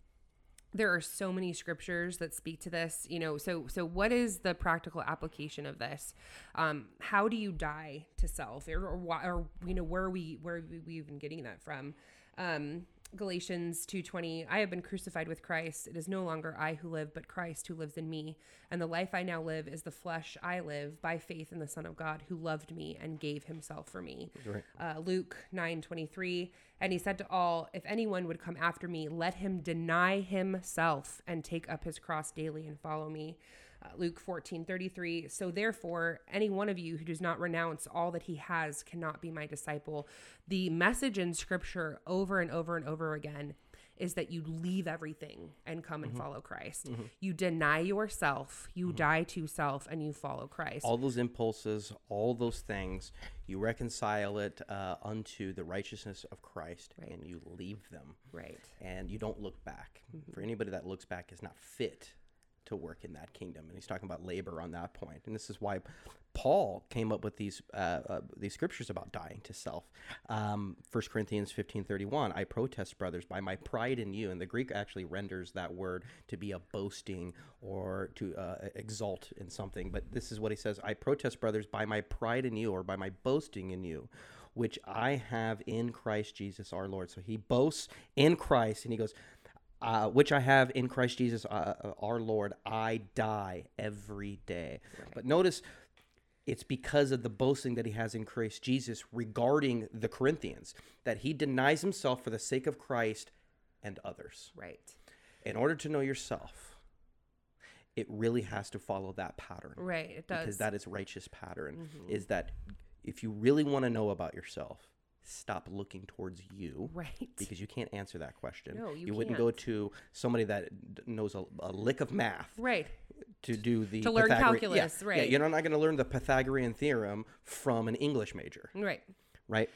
there are so many scriptures that speak to this you know so so what is the practical application of this? Um how do you die to self? Or or, or you know where are we where are we even getting that from? Um galatians 2.20 i have been crucified with christ it is no longer i who live but christ who lives in me and the life i now live is the flesh i live by faith in the son of god who loved me and gave himself for me Right. uh, Luke 9 23. And he said to all, If anyone would come after me, let him deny himself and take up his cross daily and follow me. Uh, Luke 14 33. So therefore, any one of you who does not renounce all that he has cannot be my disciple. The message in scripture over and over and over again is that you leave everything and come and follow Christ. You deny yourself, you die to self, and you follow Christ. all those impulses, all those things, you reconcile it uh, unto the righteousness of Christ, and you leave them, right. and you don't look back. For anybody that looks back is not fit to work in that kingdom, and he's talking about labor on that point. And this is why Paul came up with these uh, uh, these scriptures about dying to self. Um, 1 Corinthians fifteen thirty one. I protest, brothers, by my pride in you. And the Greek actually renders that word to be a boasting or to uh, exalt in something. But this is what he says: I protest, brothers, by my pride in you, or by my boasting in you. Which I have in Christ Jesus our Lord. So he boasts in Christ, and he goes, uh, which I have in Christ Jesus uh, uh, our Lord, I die every day. But notice it's because of the boasting that he has in Christ Jesus regarding the Corinthians that he denies himself for the sake of Christ and others. Right. In order to know yourself, it really has to follow that pattern Right. It does. because that is righteous pattern is that if you really want to know about yourself, stop looking towards you right. because you can't answer that question. No, you you wouldn't go to somebody that knows a, a lick of math Right. to do the To learn calculus, yeah, right. Yeah, you're not going to learn the Pythagorean theorem from an English major, Right. right?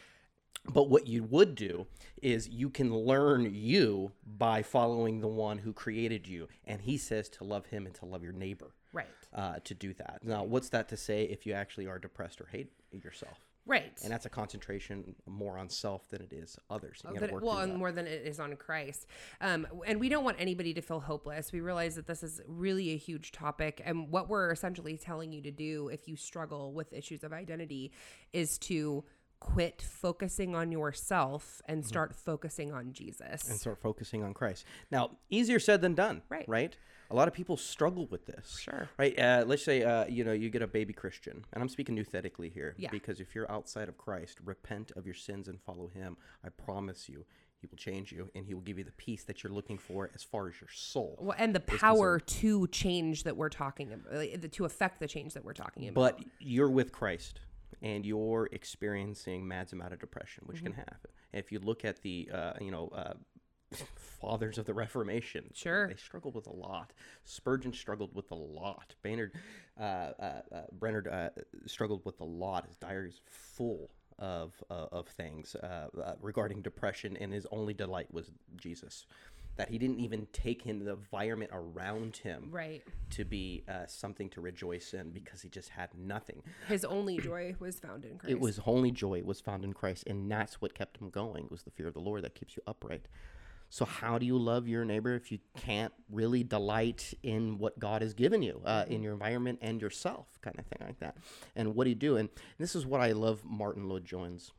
But what you would do is you can learn you by following the one who created you, and he says to love him and to love your neighbor. Right. Uh, to do that. Now, what's that to say if you actually are depressed or hate yourself? Right. And that's a concentration more on self than it is others. You gotta But- well, and more than it is on Christ. Um, and we don't want anybody to feel hopeless. We realize that this is really a huge topic. And what we're essentially telling you to do if you struggle with issues of identity is to quit focusing on yourself and start focusing on Jesus. Mm-hmm. and start focusing on Christ. Now, easier said than done, Right. Right. A lot of people struggle with this. Sure. Right. Uh, let's say uh, you know you get a baby Christian, and I'm speaking nouthetically here, Yeah. because if you're outside of Christ, repent of your sins and follow Him. I promise you, He will change you, and He will give you the peace that you're looking for as far as your soul. well, and the power to change that we're talking about, to affect the change that we're talking about. But you're with Christ, and you're experiencing mads amount of depression, which Mm-hmm. can happen. If you look at the uh, you know. Uh, fathers of the reformation Sure. they struggled with a lot spurgeon struggled with a lot Baynard, uh, uh, uh, Brainerd uh, struggled with a lot his diary is full of uh, of things uh, uh, regarding depression and his only delight was jesus that he didn't even take in the environment around him right. to be uh, something to rejoice in because he just had nothing His only joy was found in Christ. it was only joy was found in Christ, and that's what kept him going. Was the fear of the Lord that keeps you upright. So how do you love your neighbor if you can't really delight in what God has given you uh, in your environment and yourself, kind of thing like that? And what do you do? And this is what I love Martyn Lloyd-Jones.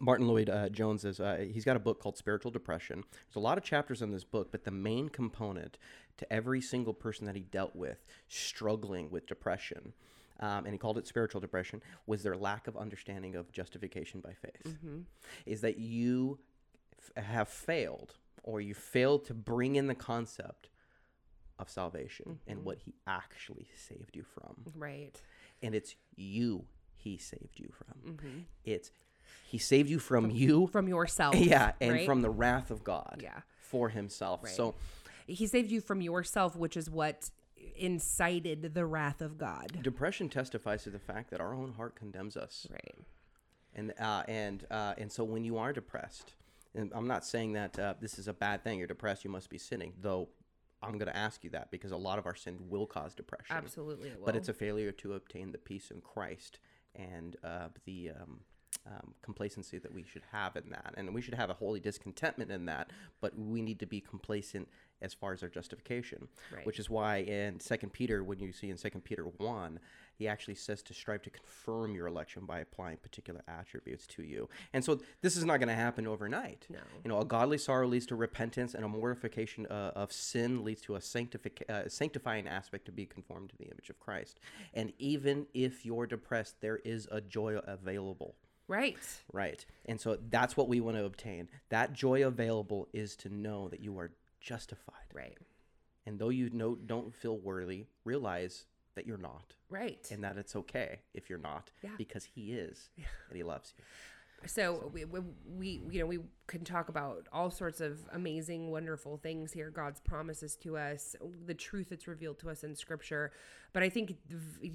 Martyn Lloyd uh, Jones is uh, he's got a book called Spiritual Depression. There's a lot of chapters in this book, but the main component to every single person that he dealt with struggling with depression, um, and he called it spiritual depression, was their lack of understanding of justification by faith. Is that you f- have failed, or you failed to bring in the concept of salvation and what he actually saved you from right. and it's you he saved you from. It's he saved you from you, From yourself. yeah, and right? from the wrath of God, Yeah. for himself. So he saved you from yourself which is what incited the wrath of God. Depression testifies to the fact that our own heart condemns us. Right. and uh, and uh, and so when you are depressed, and I'm not saying that uh, this is a bad thing. You're depressed, you must be sinning. Though I'm going to ask you that because a lot of our sin will cause depression. Absolutely. It will. But it's a failure to obtain the peace in Christ and uh, the um, um, complacency that we should have in that, and we should have a holy discontentment in that. But we need to be complacent as far as our justification, Right. which is why in Second Peter, when you see in Second Peter one, he actually says to strive to confirm your election by applying particular attributes to you. And so this is not going to happen overnight. No. You know, a godly sorrow leads to repentance, and a mortification uh, of sin leads to a sanctific- uh, sanctifying aspect to be conformed to the image of Christ. And even if you're depressed, there is a joy available. Right. Right. And so that's what we want to obtain. That joy available is to know that you are justified. Right. And though you know don't feel worthy, realize that you're not. Right. And that it's okay if you're not Yeah. because he is and he loves you. so we, we, we you know we can talk about all sorts of amazing wonderful things here god's promises to us the truth that's revealed to us in scripture but i think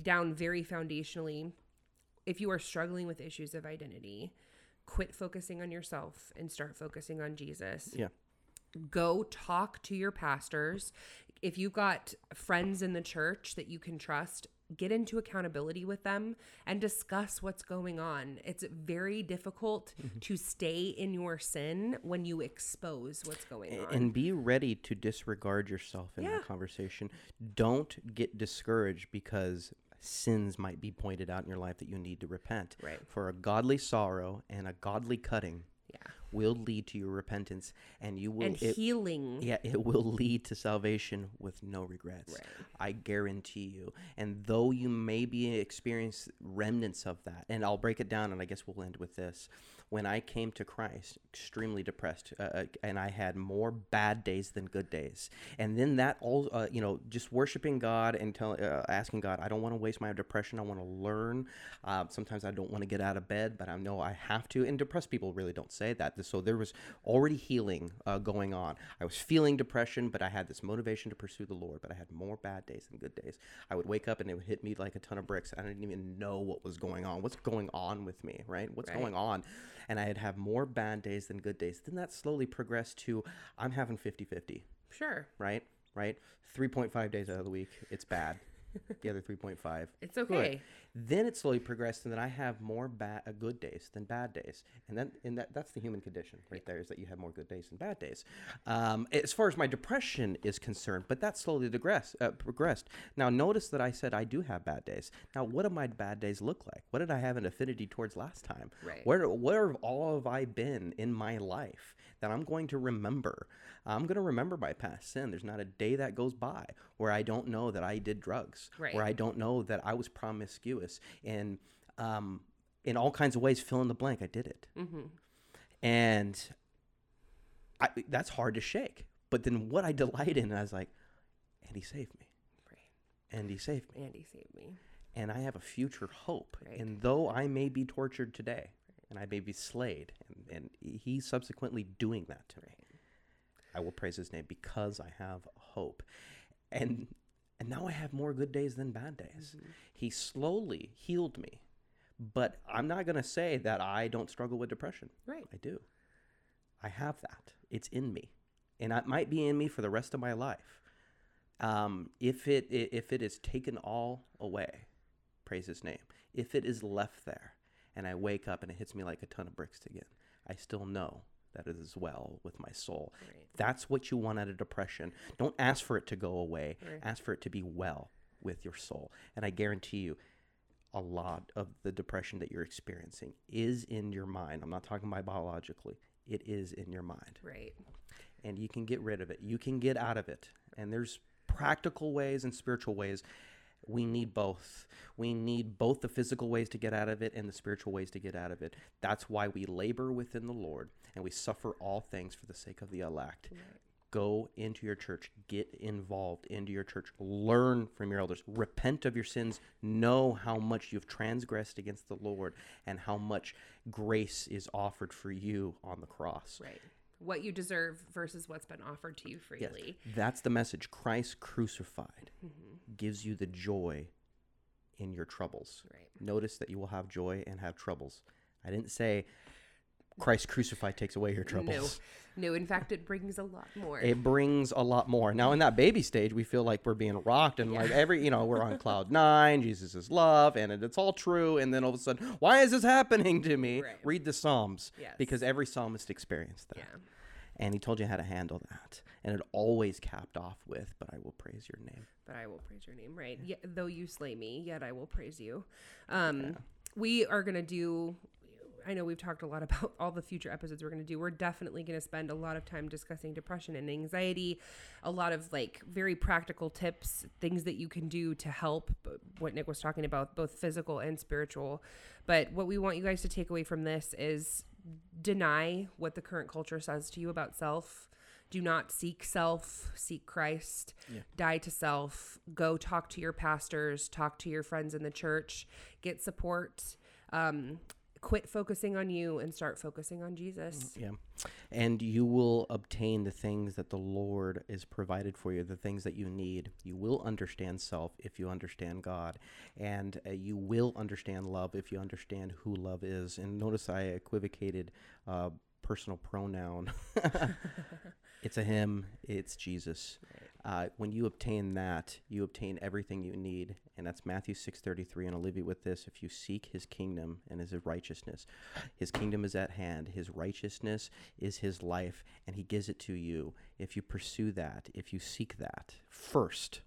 down very foundationally if you are struggling with issues of identity quit focusing on yourself and start focusing on jesus Yeah. go talk to your pastors. If you've got friends in the church that you can trust, get into accountability with them and discuss what's going on. It's very difficult mm-hmm. to stay in your sin when you expose what's going on. And be ready to disregard yourself in Yeah. the conversation. Don't get discouraged because sins might be pointed out in your life that you need to repent. Right. For a godly sorrow and a godly cutting yeah. will lead to your repentance and you will And it- healing. Yeah, it will lead to salvation with no regrets. Right. I guarantee you. And though you may be experience remnants of that, and I'll break it down, and I guess we'll end with this. When I came to Christ, extremely depressed, uh, uh, and I had more bad days than good days, and then that all, uh, you know, just worshiping God and tell, uh, asking God, I don't want to waste my depression. I want to learn. Uh, sometimes I don't want to get out of bed, but I know I have to. And depressed people really don't say that. So there was already healing uh, going on. I was feeling depression, but I had this motivation to pursue the Lord. But I had more bad days than good days. I would wake up and it would hit me like a ton of bricks. I didn't even know what was going on. What's going on with me, right? What's Right. going on? And I'd have more bad days than good days. Then that slowly progressed to I'm having 50 50 Sure. right? Right? 3.5 days out of the week, it's bad. the other 3.5. It's good. okay. Then it slowly progressed, and then I have more bad uh, good days than bad days, and then and that that's the human condition right there is that you have more good days than bad days. Um, as far as my depression is concerned, but that slowly digress, uh, progressed. Now notice that I said I do have bad days. Now what do my bad days look like? What did I have an affinity towards last time? Right. Where where have all have I been in my life that I'm going to remember? I'm going to remember my past sin. There's not a day that goes by where I don't know that I did drugs, Right. where I don't know that I was promiscuous, and um, in all kinds of ways, fill in the blank. I did it, Mm-hmm. and I, that's hard to shake. But then what I delight in, I was like, and he saved me, Right. and he saved me, Andy saved me. and I have a future hope. Right. And though I may be tortured today, and I may be slayed, and, and he's subsequently doing that to me, I will praise his name because I have hope. And and now I have more good days than bad days. He slowly healed me. But I'm not going to say that I don't struggle with depression. Right. I do. I have that. It's in me. And it might be in me for the rest of my life. Um, if it if it is taken all away, praise his name. If it is left there and I wake up and it hits me like a ton of bricks again, I still know that it is well with my soul. Right. That's what you want out of depression. Don't ask for it to go away. Right. Ask for it to be well with your soul. And I guarantee you, a lot of the depression that you're experiencing is in your mind. I'm not talking about biologically. It is in your mind. Right. And you can get rid of it. You can get out of it. And there's practical ways and spiritual ways. We need both. We need both the physical ways to get out of it and the spiritual ways to get out of it. That's why we labor within the Lord and we suffer all things for the sake of the elect. Go into your church, get involved into your church, learn from your elders, repent of your sins, know how much you've transgressed against the Lord and how much grace is offered for you on the cross. Right. What you deserve versus what's been offered to you freely. Yes. That's the message. Christ crucified Mm-hmm. gives you the joy in your troubles. Right. Notice that you will have joy and have troubles. I didn't say Christ crucified takes away your troubles. No, no. in fact, it brings a lot more. It brings a lot more. Now, in that baby stage, we feel like we're being rocked and like every, you know, we're on cloud nine, Jesus is love, and it- it's all true. And then all of a sudden, why is this happening to me? Right. Read the Psalms Yes. because every psalmist experienced that. yeah. And he told you how to handle that. And it always capped off with, but I will praise your name. but I will praise your name, right? Yet, though you slay me, yet I will praise you. Um, We are going to do, I know we've talked a lot about all the future episodes we're going to do. We're definitely going to spend a lot of time discussing depression and anxiety, a lot of like very practical tips, things that you can do to help what Nick was talking about, both physical and spiritual. But what we want you guys to take away from this is deny what the current culture says to you about self. Do not seek self, seek Christ. Die to self. Go talk to your pastors, talk to your friends in the church, get support. Um, quit focusing on you and start focusing on Jesus. Yeah. And you will obtain the things that the Lord is provided for you, the things that you need. You will understand self if you understand God. And uh, you will understand love if you understand who love is. And notice I equivocated uh, personal pronoun. it's a him, it's Jesus. Uh, when you obtain that, you obtain everything you need, and that's Matthew six thirty three. And I'll leave you with this: If you seek His kingdom and His righteousness, His kingdom is at hand. His righteousness is His life, and He gives it to you. If you pursue that, if you seek that first,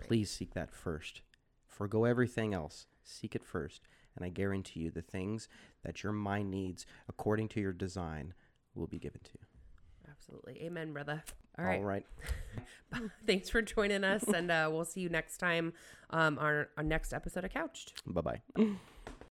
please seek that first. Forgo everything else. Seek it first, and I guarantee you, the things that your mind needs, according to your design, will be given to you. Absolutely. Amen, brother. All right. All right. Thanks for joining us, and uh, we'll see you next time um, on our next episode of Couched. Bye bye.